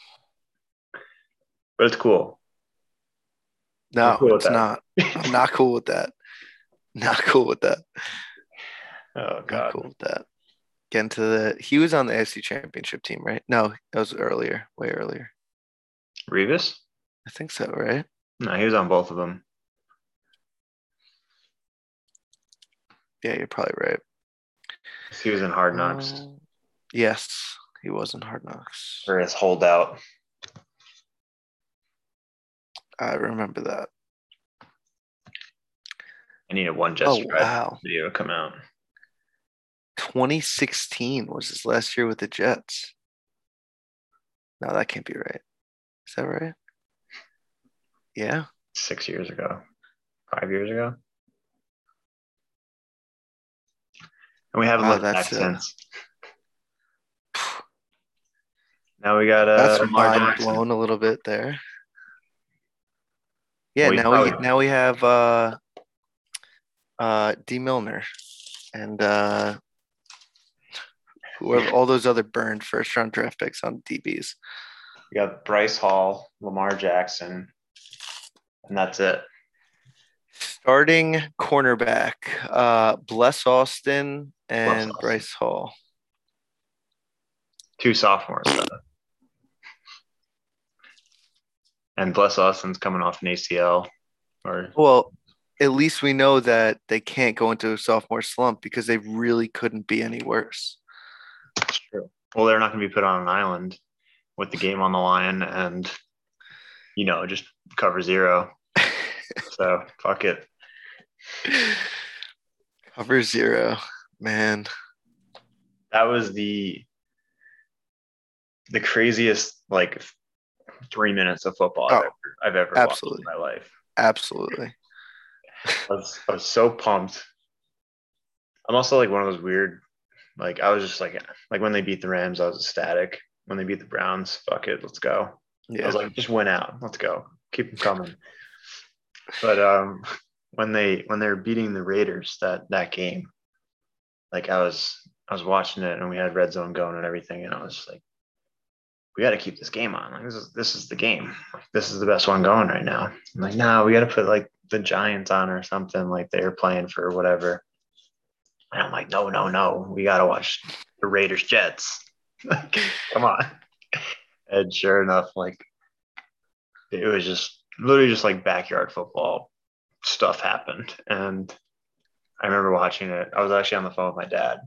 B: But it's cool.
A: No,
B: cool
A: it's not. I'm not cool with that. Not cool with that.
B: Oh
A: Not
B: god,
A: cool with that. Getting to the he was on the AFC championship team, right? No, that was earlier, way earlier.
B: Revis?
A: I think so, right?
B: No, he was on both of them.
A: Yeah, you're probably right.
B: He was in Hard Knocks
A: Um, yes, he was in Hard Knocks.
B: for his holdout.
A: I remember that.
B: I need a one Jets
A: Oh wow,
B: video to come out.
A: 2016 was his last year with the Jets. No, that can't be right. Is that right? Yeah.
B: Six years ago, five years ago. And we haven't
A: Wow,
B: looked back
A: uh,
B: since. Now we got uh,
A: That's
B: Lamar
A: mind
B: Jackson.
A: blown a little bit there. Yeah,
B: Well,
A: now we now we have uh uh Dee Milliner and uh whoever all those other burned first round draft picks on DBs.
B: We got Bryce Hall, Lamar Jackson, and that's it.
A: Starting cornerback, uh Bless Austin and
B: Austin.
A: Bryce Hall.
B: Two sophomores. though. And Bless Austin's coming off an ACL. Or
A: Well, at least we know that they can't go into a sophomore slump because they really couldn't be any worse.
B: That's true. Well, they're not going to be put on an island with the game on the line and, you know, just cover zero. so fuck it.
A: Cover zero, man.
B: That was the the craziest like three minutes of football I've
A: Oh,
B: ever, I've ever
A: absolutely.
B: watched in my life.
A: Absolutely.
B: I was, I was so pumped. I'm also like one of those weird, like I was just like like when they beat the Rams, I was ecstatic. When they beat the Browns, fuck it, let's go.
A: Yeah.
B: I was like, just win out, let's go, keep them coming. But um, when they when they were beating the Raiders that that game, like I was I was watching it and we had red zone going and everything, and I was just like, we got to keep this game on. Like this is this is the game. Like, this is the best one going right now. I'm like, no, we got to put like the Giants on or something. Like they're playing for whatever. And I'm like, no, no, no, we got to watch the Raiders Jets. like, come on. And sure enough, like it was just literally just like backyard football stuff happened. And I remember watching it. I was actually on the phone with my dad.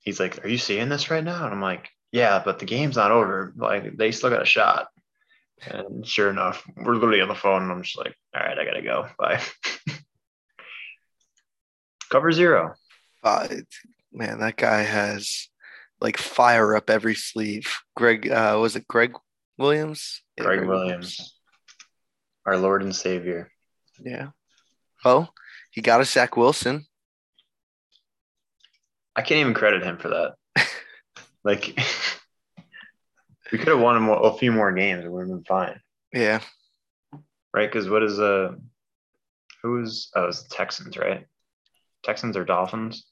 B: He's like, Are you seeing this right now? And I'm like, Yeah, but the game's not over. Like they still got a shot. And sure enough, we're literally on the phone and I'm just like, all right, I gotta go. Bye. Cover zero.
A: Uh, man, that guy has like fire up every sleeve. Gregg, uh, was it Gregg Williams? Yeah,
B: Gregg Williams, our Lord and Savior.
A: Yeah. Oh, he got a Zach Wilson.
B: I can't even credit him for that. like we could have won a, mo- a few more games and we'd have been fine.
A: Yeah.
B: right? Because what is uh who's oh it's the Texans, right? Texans or Dolphins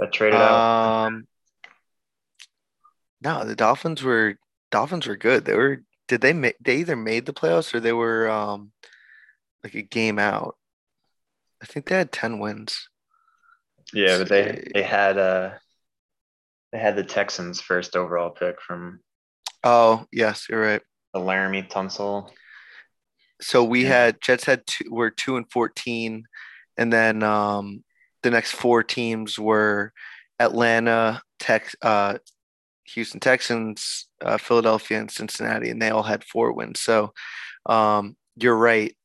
B: that traded out.
A: Um. No, the Dolphins were Dolphins were good. They were. Did they make? They either made the playoffs or they were um, like a game out. I think they had ten wins.
B: Yeah, but they they had uh they had the Texans first overall pick from
A: Oh yes, you're right.
B: the Laremy Tunsil.
A: So we
B: Yeah.
A: had Jets had two, were two and fourteen, and then um, the next four teams were Atlanta, Tex, uh, Houston Texans, uh, Philadelphia, and Cincinnati, and they all had four wins. So um, you're right.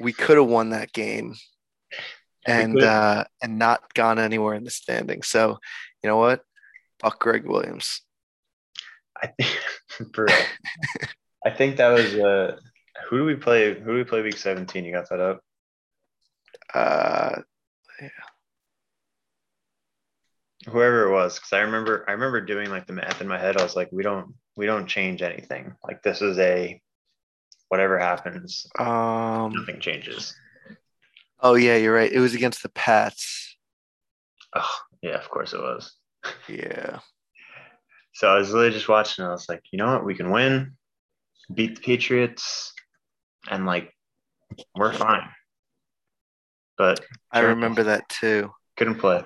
A: We could have won that game, and uh, and not gone anywhere in the standing. So you know what? Fuck Gregg Williams.
B: I think for. I think that was uh who do we play? Who do we play week 17? You got that up?
A: Uh,
B: Whoever it was, because I remember I remember doing like the math in my head. I was like, we don't we don't change anything. Like this is a whatever happens,
A: um,
B: nothing changes.
A: oh yeah, you're right. It was against the Pats.
B: Oh, yeah, of course it was.
A: Yeah.
B: So I was literally just watching. And I was like, you know what? We can win, beat the Patriots, and like we're fine. But
A: I remember that too.
B: couldn't play.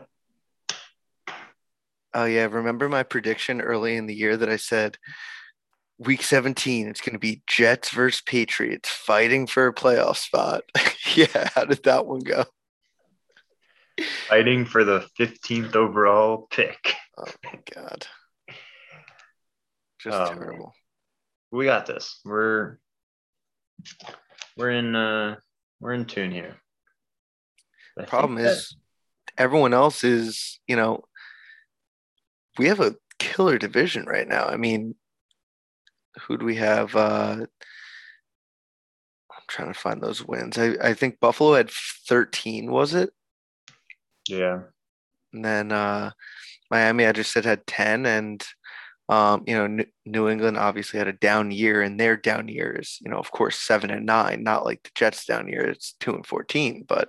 A: Oh yeah, remember my prediction early in the year that I said week 17 it's going to be Jets versus Patriots fighting for a playoff spot. yeah, how did that one go?
B: Fighting for the 15th overall pick.
A: Oh my god. Just
B: man.
A: terrible.
B: We got this. We're we're in uh we're in tune here. I think
A: Problem
B: that-
A: is everyone else is, you know, we have a killer division right now. I mean, who do we have uh I'm trying to find those wins. I, I think Buffalo had 13, was it?
B: yeah.
A: And then uh, Miami, I just said had 10. And, um, you know, New, New England obviously had a down year, and their down year is, you know, of course, seven and nine, not like the Jets' down year. It's two and 14. But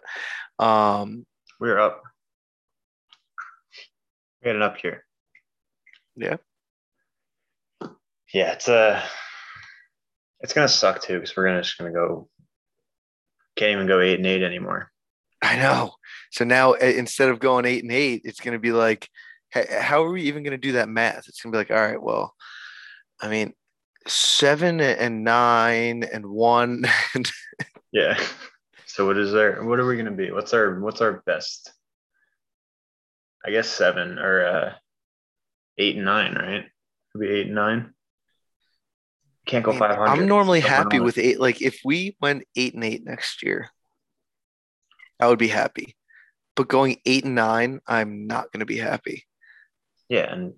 A: um,
B: We're up. We had an up here.
A: Yeah.
B: Yeah, it's uh it's gonna suck too because we're gonna just gonna go can't even go eight and eight anymore.
A: I know. So now uh, instead of going eight and eight, it's going to be like, how are we even going to do that math? It's going to be like, all right, well, I mean, seven and nine and one. And
B: Yeah. So what is there? What are we gonna be? What's our what's our best? I guess seven or uh, eight and nine, right? Could be eight and nine. Can't go
A: I mean,
B: five hundred.
A: I'm normally happy with eight. Like if we went eight and eight next year, I would be happy. But going eight and nine, I'm not going to be happy.
B: Yeah, and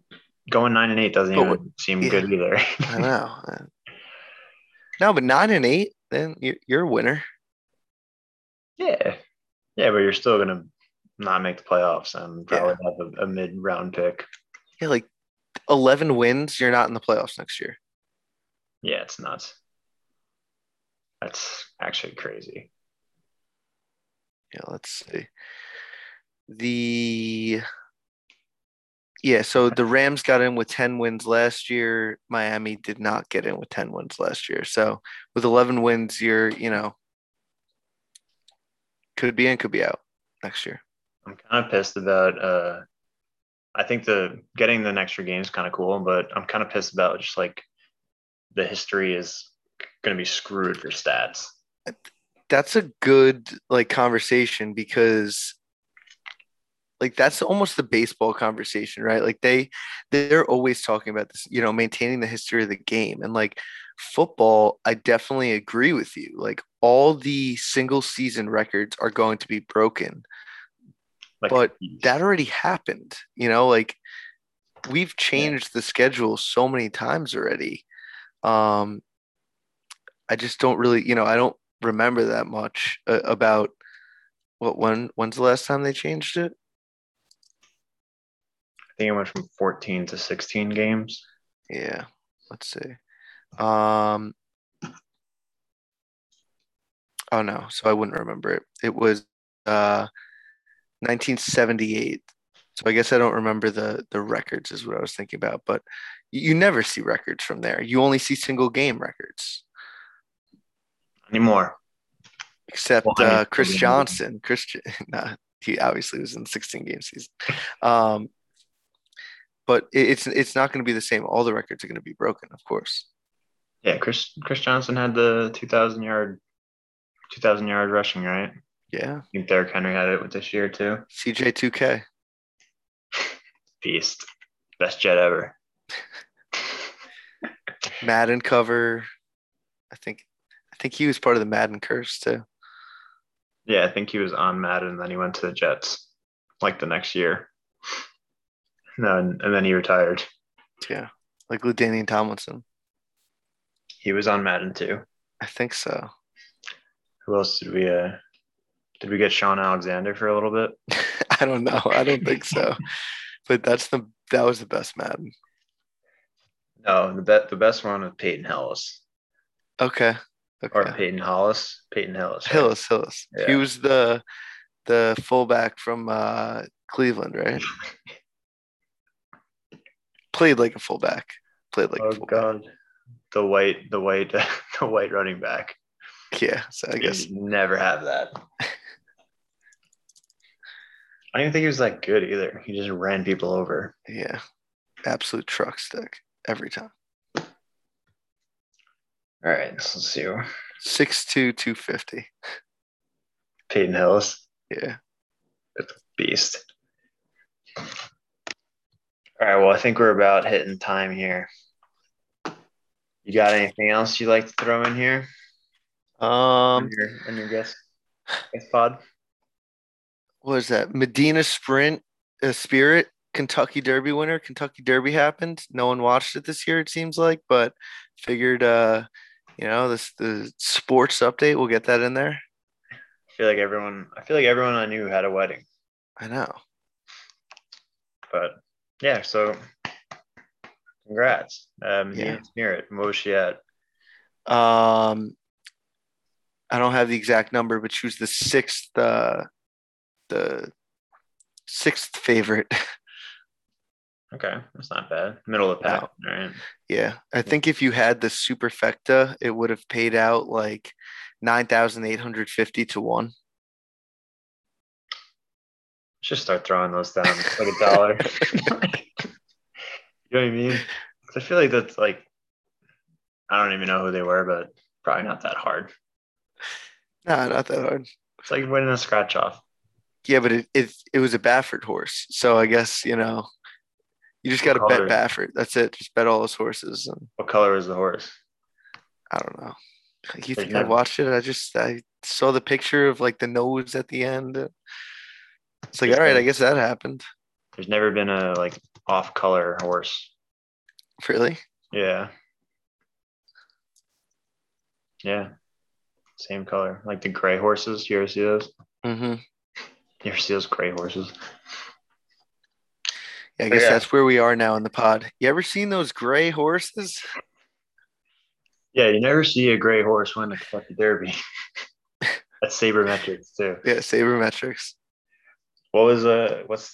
B: going nine and eight doesn't
A: But
B: even seem
A: yeah.
B: good either.
A: I know. No, but nine and eight, then you're, you're a winner.
B: yeah, yeah, but you're still gonna not make the playoffs and probably have a, a mid-round pick.
A: Yeah, like 11 wins, you're not in the playoffs next year.
B: Yeah, it's nuts. That's actually crazy.
A: Yeah, let's see. The yeah, so the Rams got in with 10 wins last year. Miami did not get in with 10 wins last year. So with 11 wins, you're, you know, could be in, could be out next year.
B: I'm kind of pissed about. uh I think the getting the extra game is kind of cool, but I'm kind of pissed about just like the history is going to be screwed for stats.
A: That's a good like conversation because like that's almost the baseball conversation, right? Like they they're always talking about this, you know, maintaining the history of the game. And like football, I definitely agree with you. Like all the single season records are going to be broken.
B: Like
A: But That already happened, you know, like we've changed the schedule so many times already. Um I just don't really, you know, I don't remember that much uh, about what when when's the last time they changed it?
B: I think it went from 14 to 16 games.
A: Yeah, let's see. Um, oh no, so I wouldn't remember it. It was uh 1978. So I guess I don't remember the the records is what I was thinking about, but you never see records from there. You only see single game records,
B: Anymore.
A: except
B: Well, I mean,
A: uh, Chris. Johnson. Chris, nah, he obviously was in the 16 game season. Um, but it, it's it's not going to be the same. All the records are going to be broken, of course.
B: Yeah, Chris Chris Johnson had the 2,000 yard 2,000 yard rushing, right?
A: Yeah,
B: I think Derrick Henry had it with this year too.
A: CJ2K.
B: Beast, best jet ever.
A: Madden cover. I think I think he was part of the Madden curse too.
B: Yeah, I think he was on Madden, and then he went to the Jets like the next year. No, and, and then he retired.
A: Yeah, like LaDainian Tomlinson.
B: He was on Madden too.
A: I think so.
B: Who else did we? Uh, did we get Shaun Alexander for a little bit?
A: I don't know. I don't think so. But that's the that was the best Madden.
B: No, the bet the best one was Peyton Hillis
A: Okay. okay.
B: or Peyton Hollis. Peyton Hillis. right?
A: Hillis, Hillis. He was the the fullback from uh, Cleveland, right? Played like a fullback. Played like a
B: Oh
A: fullback.
B: God, the white, the white, the white running back.
A: Yeah. So I guess
B: never have that. I don't even think he was that good either. He just ran people over.
A: yeah. Absolute truck stick every time.
B: All right, so let's see.
A: Six two two fifty.
B: Peyton Hillis,
A: Yeah.
B: beast. All right, well, I think we're about hitting time here. You got anything else you'd like to throw in here
A: Um
B: on your, on your guest, guest pod?
A: What is that? Medina Sprint uh, Spirit Kentucky Derby winner. Kentucky Derby happened. No one watched it this year, it seems like, but figured uh, you know, this the sports update, we'll get that in there.
B: I feel like everyone. I feel like everyone I knew had a wedding,
A: I know.
B: but yeah. So, congrats, Medina
A: Yeah.
B: Spirit. What was she at?
A: Um I don't have the exact number, but she was the sixth uh the sixth favorite.
B: Okay, that's not bad. Middle of the pack, right?
A: yeah. I think if you had the superfecta, it would have paid out like nine thousand eight hundred fifty to one.
B: Just start throwing those down It's like a dollar. you know what I mean? I feel like that's like I don't even know who they were, but probably not that hard.
A: Nah, not that hard.
B: It's like winning a scratch off.
A: Yeah, but it, it it was a Baffert horse, so I guess you know you just got to bet? Baffert. That's it. Just bet all his horses. And
B: What color is the horse?
A: I don't know. You think I watched it? I just I saw the picture of like the nose at the end. It's like, all right, I guess that happened.
B: There's never been a like off color horse.
A: Really?
B: Yeah. Yeah. Same color. Like the gray horses. You ever see those?
A: Mm-hmm.
B: You ever see those gray horses?
A: Yeah, I guess
B: yeah.
A: that's where we are now in the pod. You ever seen those gray horses?
B: Yeah, you never see a gray horse win the Kentucky Derby. That's sabermetrics too.
A: Yeah, sabermetrics.
B: What was uh what's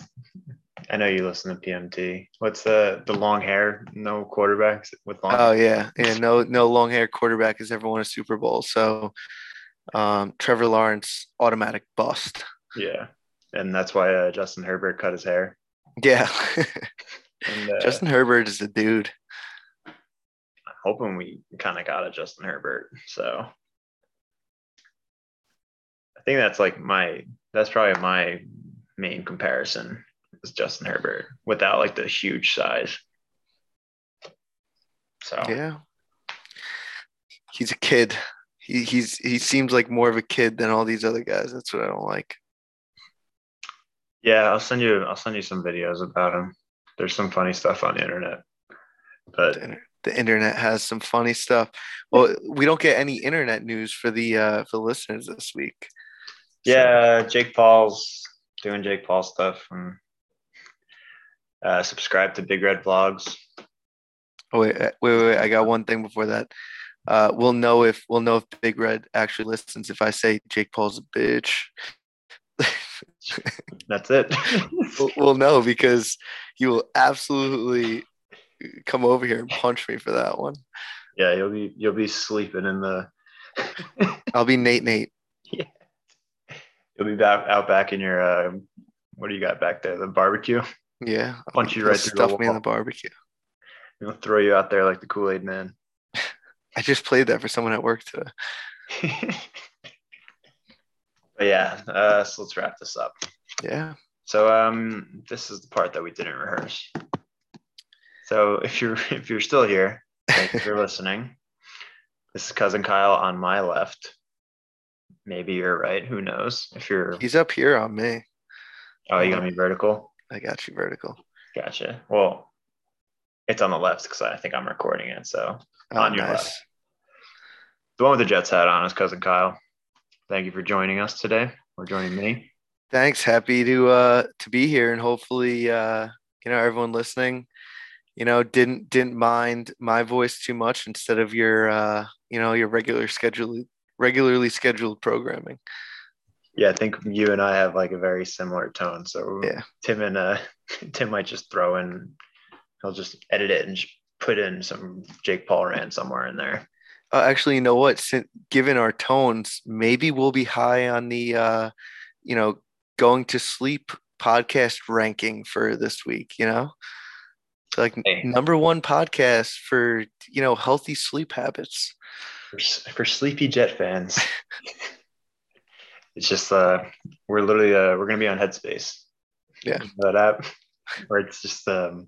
B: I know you listen to PMT. What's the the long hair, no quarterbacks with long
A: Oh yeah, yeah. No, no long hair quarterback has ever won a Super Bowl. So, um, Trevor Lawrence automatic bust.
B: Yeah. And that's why uh, Justin Herbert cut his hair.
A: Yeah,
B: And uh,
A: Justin Herbert is a dude.
B: I'm hoping we kind of got a Justin Herbert. So I think that's like my that's probably my main comparison is Justin Herbert without like the huge size. So
A: Yeah, he's a kid. He he's he seems like more of a kid than all these other guys. That's what I don't like.
B: Yeah, I'll send you I'll send you some videos about him. There's some funny stuff on the internet. But
A: The, inter- the internet has some funny stuff. Well, we don't get any internet news for the uh, for the listeners this week. So-
B: yeah, Jake Paul's doing Jake Paul stuff and uh, subscribe to Big Red Vlogs.
A: Oh wait, uh, wait, wait, wait! I got one thing before that. Uh, we'll know if we'll know if Big Red actually listens if I say Jake Paul's a bitch.
B: That's it.
A: we'll, we'll because he will absolutely come over here and punch me for that one.
B: yeah, you'll be you'll be sleeping in the
A: I'll be Nate Nate. Yeah.
B: you'll be back out back in your uh, what do you got back there? The barbecue.
A: Yeah,
B: Punch you right through the
A: Stuff me in the barbecue.
B: He'll throw you out there like the Kool Aid Man.
A: I just played that for someone at work today.
B: But yeah, uh, so let's wrap this up.
A: Yeah.
B: So um, this is the part that we didn't rehearse. So if you're if you're still here, thank you for listening. This is cousin Kyle on my left. Maybe you're right. Who knows? If you're
A: He's up here on me.
B: oh, you gonna be vertical?
A: I got you vertical.
B: Gotcha. Well, it's on the left because I think I'm recording it. So
A: Oh,
B: On your left. the one with the Jets hat on is cousin Kyle. Thank you for joining us today. Or joining me.
A: Thanks. Happy to uh to be here and hopefully uh you know everyone listening, you know, didn't didn't mind my voice too much instead of your uh you know your regular schedule regularly scheduled programming.
B: Yeah, I think you and I have like a very similar tone. So
A: Yeah.
B: Tim and uh, Tim might just throw in. He'll just edit it and just put in some Jake Paul rant somewhere in there.
A: Uh, actually, you know what? Since, given our tones, maybe we'll be high on the, uh, you know, going to sleep podcast ranking for this week. You know, like
B: Hey.
A: number one podcast for you know healthy sleep habits.
B: For, for sleepy Jet fans, it's just uh, we're literally uh, we're gonna be on Headspace.
A: Yeah.
B: That app where it's just um,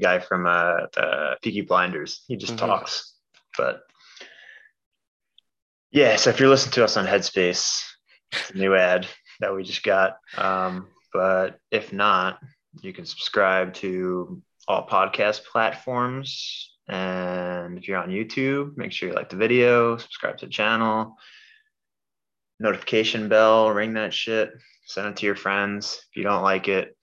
B: guy from uh, the Peaky Blinders. He just
A: Mhm.
B: talks, but yeah. So if you're listening to us on Headspace, it's a new ad that we just got. Um, but if not, you can subscribe to all podcast platforms. And if you're on YouTube, make sure you like the video, subscribe to the channel, notification bell, ring that shit, send it to your friends. If you don't like it,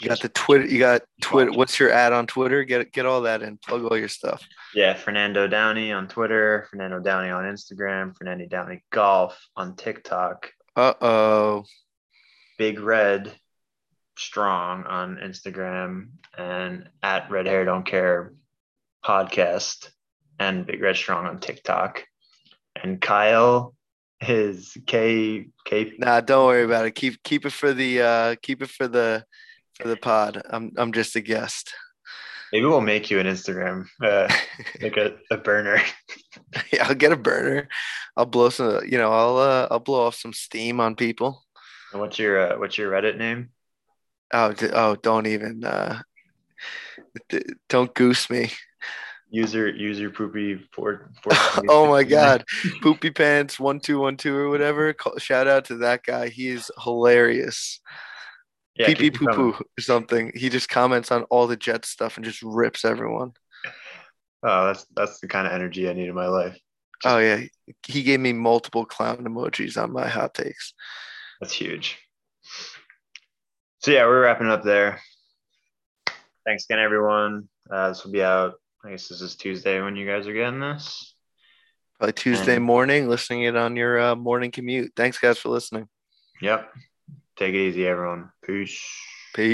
A: You got the Twitter. You got Twitter. What's your ad on Twitter? Get get all that in. Plug all your stuff.
B: yeah, Fernando Downey on Twitter, Fernando Downey on Instagram, Fernando Downey Golf on TikTok,
A: Uh oh.
B: Big Red Strong on Instagram, and at Red Hair Don't Care podcast, and Big Red Strong on TikTok. And Kyle is K K
A: Nah, don't worry about it. Keep keep it for the uh keep it for the for the pod. I'm I'm just a guest.
B: Maybe we'll make you an Instagram, uh, like a, a burner.
A: yeah, I'll get a burner. I'll blow some. You know, I'll uh, I'll blow off some steam on people.
B: And what's your uh, what's your Reddit name?
A: Oh, d- oh, don't even. Uh, d- don't goose me.
B: User user poopy four. four
A: oh my god, poopy pants one two one two or whatever. Call, shout out to that guy. He is hilarious.
B: Yeah,
A: pee pee poo poo or something. He just comments on all the Jet stuff and just rips everyone.
B: Oh, that's that's the kind of energy I need in my life.
A: Oh yeah, he gave me multiple clown emojis on my hot takes.
B: That's huge. So yeah, we're wrapping up there. Thanks again, everyone. Uh, this will be out. I guess this is Tuesday when you guys are getting this.
A: Probably Tuesday
B: And-
A: morning, listening it on your uh, morning commute. Thanks guys for listening.
B: Yep. Take it easy, everyone. Peace.